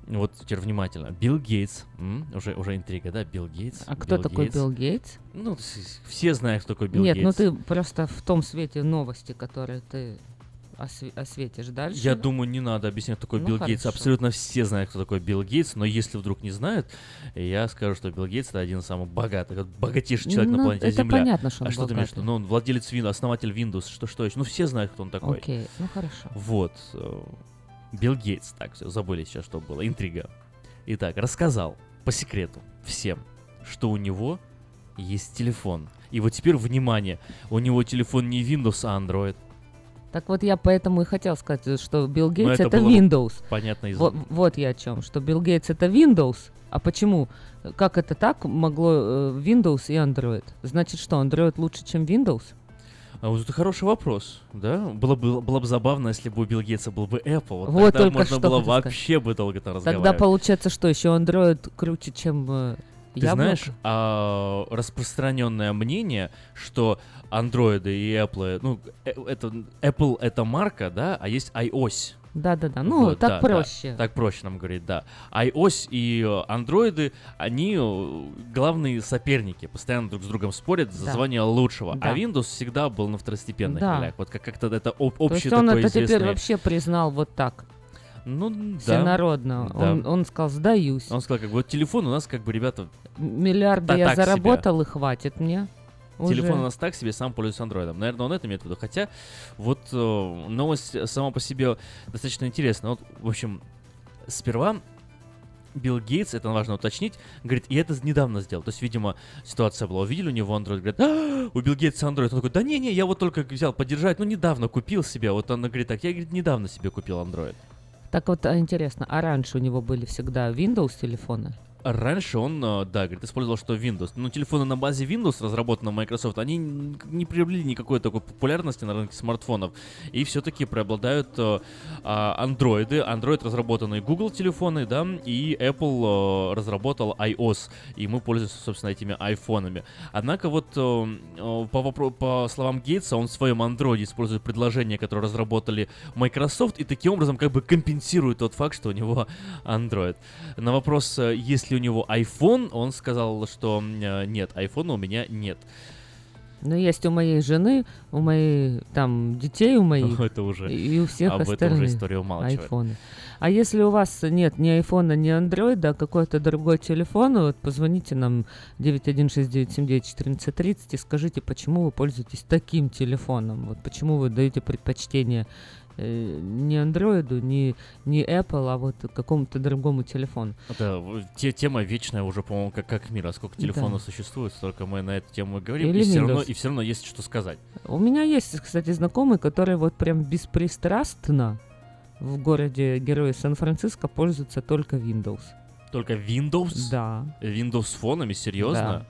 Вот теперь внимательно. Билл Гейтс, м, уже, уже интрига, да? Билл Гейтс. А кто такой Гейтс. Билл Гейтс? Ну, все знают, кто такой Билл Нет, Гейтс. ну ты просто в том свете новости, которые ты осве- осветишь дальше. Я думаю, не надо объяснять, кто такой Ну, Билл Гейтс. хорошо. Абсолютно все знают, кто такой Билл Гейтс, но если вдруг не знают, я скажу, что Билл Гейтс это один из самых богатых, богатейший человек на Ну, планете это Земля. понятно, что он а что ты имеешь в богатый. виду? Ну, он владелец Windows, основатель Windows, что, что еще? Ну, все знают, кто он такой. Окей, ну хорошо. Вот. э, Билл Гейтс, так, все, забыли сейчас, что было, интрига. Итак, рассказал по секрету всем, что у него есть телефон. И вот теперь, внимание, у него телефон не Windows, а Android. Так вот я поэтому и хотел сказать, что Билл Гейтс это это, Windows. понятно из- Вот, вот я о чем, что Билл Гейтс это Windows. А почему? Как это так могло э, Windows и Android? Значит что, Android лучше, чем Windows? А вот это хороший вопрос, да? Было бы, было бы забавно, если бы у Билл Гейтса был бы Apple. Вот, Вот тогда только можно что было хотел сказать. вообще бы долго там Тогда разговаривать. получается, что еще Android круче, чем э, Ты яблоко? знаешь, а, распространенное мнение, что андроиды и Apple, ну, э, это Apple это марка, да, а есть iOS. Да-да-да, ну, Вот, так да, да, проще. так проще нам говорить, да. iOS и андроиды, они э, главные соперники, постоянно друг с другом спорят за Да. звание лучшего. Да. А Windows всегда был на второстепенных Да. ролях. Вот как- как-то это об- То общий есть он это теперь известный- вообще признал вот так. Ну, да. Всенародно. Да. Он, он сказал, сдаюсь. Он сказал, как бы, вот телефон у нас, как бы, ребята, Миллиарды я так себе. заработал, и хватит мне. Телефон уже. у нас так себе, сам пользуюсь андроидом. Наверное, он это имеет в виду. Хотя, вот э, новость сама по себе достаточно интересная. Вот, в общем, сперва Билл Гейтс, это важно уточнить, говорит, и это недавно сделал. То есть, видимо, ситуация была. Увидели у него Android, говорят, «А, у Билл Гейтса Android. Он такой, да не-не, я вот только взял поддержать, ну недавно купил себе. Вот он говорит так, я говорит, недавно себе купил Android. Так вот, а, интересно, а раньше у него были всегда Windows телефоны? Раньше он, э, да, говорит, использовал что Windows. Но телефоны на базе Windows, разработанные Microsoft, они не приобрели никакой такой популярности на рынке смартфонов. И все-таки преобладают э, а, андроиды. Android разработанные Google телефоны, да, и Apple э, разработал iOS. И мы пользуемся, собственно, этими айфонами. Однако вот по, по словам Гейтса, он в своем Android использует предложения, которые разработали Microsoft, и таким образом как бы компенсирует тот факт, что у него Android. На вопрос, есть ли у него iPhone, он сказал, что э, нет, iPhone у меня нет. Ну, есть у моей жены, у моей, там, детей у моих. <laughs> Это уже- И у всех об этом уже остальных. история умалчивает. Айфоны. А если у вас нет ни айфона, ни андроида, а какой-то другой телефон, вот позвоните нам 916-979-1430 и скажите, почему вы пользуетесь таким телефоном. Вот почему вы даете предпочтение не андроиду, не, не Apple, а вот какому-то другому телефону. В- те, тема вечная уже, по-моему, как, как мир. А сколько телефонов Да. существует, столько мы на эту тему говорим. Или и, все равно, Windows. и все равно есть что сказать. У меня есть, кстати, знакомый, который вот прям беспристрастно в городе Герои Сан-Франциско пользуется только Windows. Только Windows? Да. Windows фонами, серьезно?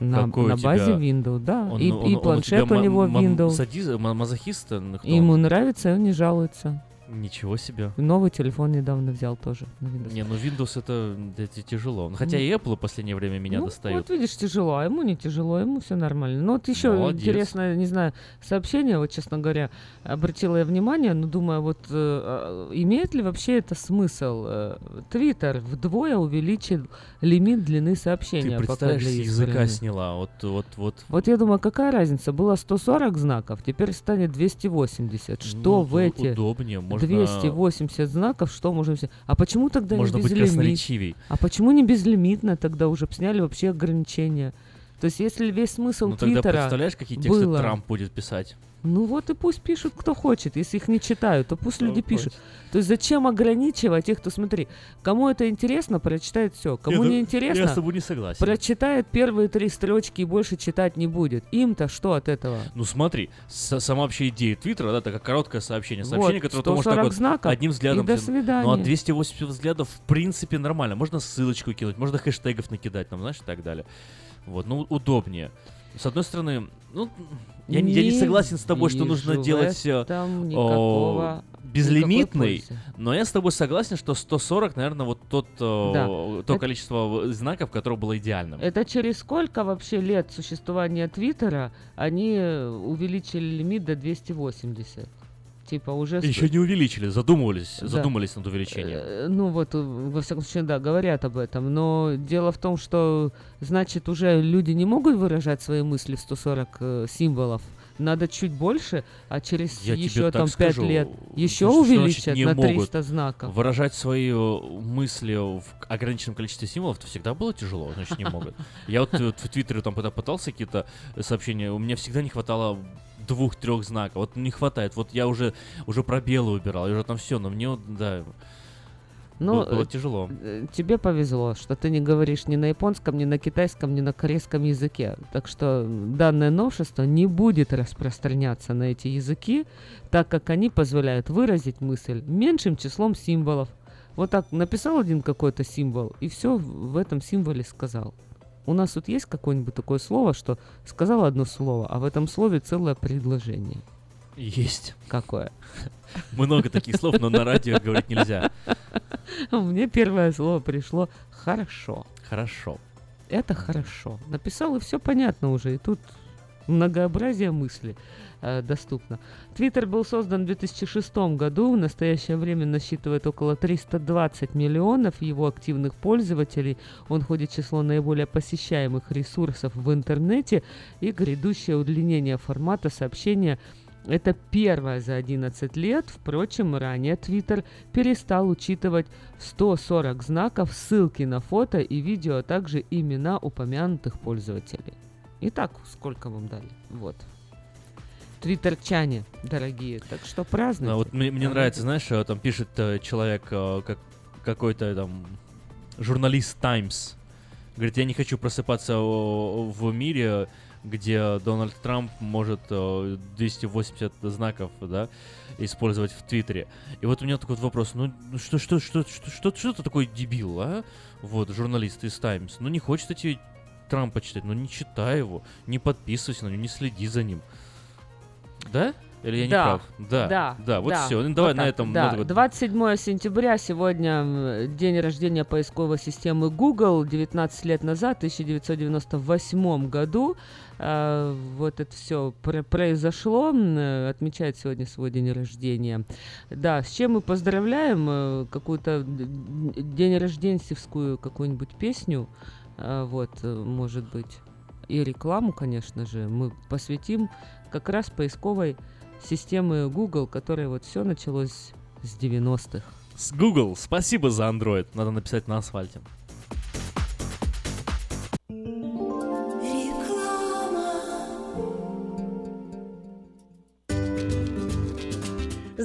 На, Какой на у тебя- базе Windows, да. Он- и, он- и он у планшет у, него Windows. ма- мазохист? кто ему нравится, и он не жалуется. Ничего себе. Новый телефон недавно взял тоже на Windows. Не, ну Windows это, это тяжело. Ну, Хотя Ну. и Apple в последнее время меня ну, достают. Вот видишь, тяжело, а ему не тяжело, ему все нормально. Ну вот еще Молодец. интересное, не знаю, сообщение, вот честно говоря, обратила я внимание, но думаю, вот э, а, имеет ли вообще это смысл? Э, Твиттер вдвое увеличил лимит длины сообщения. Ты представляешь, с языка сняла. Вот, вот, вот. Вот я думаю, какая разница? Было 140 знаков, теперь станет 280. Что Ну, в эти удобнее, можно- 280 знаков, что можем... все- А почему тогда Можно не быть безлимит? красноречивей. А почему не безлимитно тогда уже сняли вообще ограничения? То есть если весь смысл Ну тогда Твиттера представляешь, какие тексты было... Трамп будет писать? Ну вот и пусть пишут, кто хочет. Если их не читают, то пусть Кто люди пишут. хочет. То есть зачем ограничивать тех, кто, смотри, кому это интересно, прочитает все. Кому Нет, не интересно, я с тобой не согласен. прочитает первые три строчки и больше читать не будет. Им-то что от этого? Ну смотри, с- сама вообще идея Твиттера, да, такое короткое сообщение. Вот, Сообщение, которое ты можешь так 140 вот знаков, одним взглядом... и до свидания. Ну а 280 взглядов в принципе нормально. Можно ссылочку кинуть, можно хэштегов накидать, там, знаешь, и так далее. Вот, ну удобнее. С одной стороны, ну, я, не- я не согласен с тобой, что нужно делать... э, этом о, никакого безлимитный, но я с тобой согласен, что 140, наверное, вот тот, э, Да. то Это- количество знаков, которое было идеальным. Это через сколько вообще лет существования Твиттера они увеличили лимит до 280? Типа уже... Еще не увеличили, задумывались, Да. задумались над увеличением. Э, Ну вот, э, во всяком случае, да, говорят об этом. Но дело в том, что, значит, уже люди не могут выражать свои мысли в 140 э, символов. Надо чуть больше, а через Я еще там 5 скажу, лет еще что- что значит увеличат не на могут 300 знаков. Выражать свои э, мысли в ограниченном количестве символов, то всегда было тяжело, значит не могут. Я вот э, в Твиттере там пытался какие-то сообщения, у меня всегда не хватало двух-трех знаков. Вот не хватает. Вот я уже уже пробелы убирал, я уже там все, но мне да, Ну, было, было э, тяжело. э, Тебе повезло, что ты не говоришь ни на японском, ни на китайском, ни на корейском языке. Так что данное новшество не будет распространяться на эти языки, так как они позволяют выразить мысль меньшим числом символов. Вот так написал один какой-то символ, и все в этом символе сказал. У нас тут есть какое-нибудь такое слово, что сказал одно слово, а в этом слове целое предложение. Есть. Какое? <laughs> Много таких слов, но на радио говорить нельзя. Мне первое слово пришло «хорошо». Хорошо. Это хорошо. Написал, и все понятно уже. И тут многообразие мысли э, доступно. Твиттер был создан в 2006 году. В настоящее время насчитывает около 320 миллионов его активных пользователей. Он входит в число наиболее посещаемых ресурсов в интернете. И грядущее удлинение формата сообщения это первое за 11 лет. Впрочем, ранее Twitter перестал учитывать в 140 знаков ссылки на фото и видео, а также имена упомянутых пользователей. Итак, сколько вам дали? Вот. Твиттерчане, дорогие. Так что празднуйте. А вот мне, мне нравится, знаешь, э, там пишет э, человек, э, как какой-то там журналист Times. Говорит, я не хочу просыпаться в мире, где Дональд Трамп может э, 280 знаков, да, использовать в Твиттере. И вот у меня такой вот вопрос, ну ну что, что, что, что, что, что ты такой дебил, а? Вот, журналист из Times. Ну не хочет эти Трампа читать, ну не читай его, не подписывайся на него, не следи за ним. Да? Или я не да, прав? Да, да, да, вот да, все. Ну, давай вот на этом. Да. вот 27 сентября сегодня день рождения поисковой системы Google. 19 лет назад, в 1998 году, э, вот это все произошло. м, э, Отмечает сегодня свой день рождения. Да, с чем мы поздравляем? э, Какую-то день рожденьевскую какую-нибудь песню. э, Вот, э, может быть. И рекламу, конечно же, мы посвятим как раз поисковой системы Google, которая вот все началось с 90-х. С Google, спасибо за Android. Надо написать на асфальте.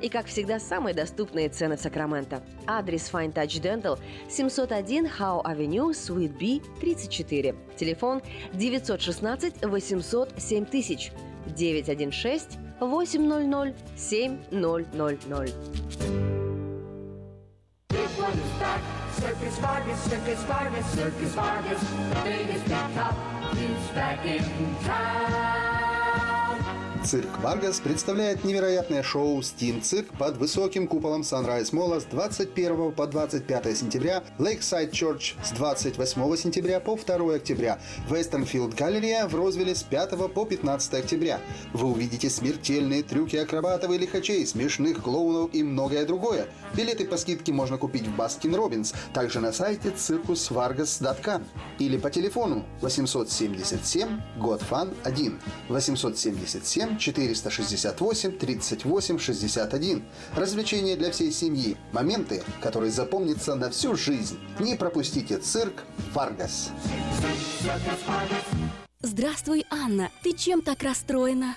И, как всегда, самые доступные цены в Сакраменто. Адрес Fine Touch Dental 701 Howe Avenue, Suite B, 34. Телефон 916 800 7000 916 800 7000. This one is back. Circus Vargas, Circus Vargas, Circus Vargas. The biggest big top is back in town. Цирк Варгас представляет невероятное шоу «Steam Cirque» под высоким куполом Sunrise Mall а с 21 по 25 сентября, Lakeside Church с 28 сентября по 2 октября, Westfield Galleria в Розвилле с 5 по 15 октября. Вы увидите смертельные трюки акробатов и лихачей, смешных клоунов и многое другое. Билеты по скидке можно купить в Baskin Robbins, также на сайте circusvargas.com или по телефону 877 GOT FUN 1 877 телефон 468 38 61. Развлечения для всей семьи. Моменты, которые запомнятся на всю жизнь. Не пропустите цирк «Варгас». Здравствуй, Анна. Ты чем так расстроена?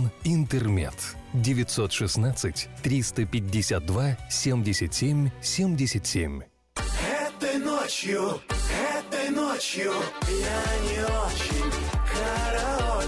«Интермед». 916 352 77 77. Этой ночью, этой ночью я не очень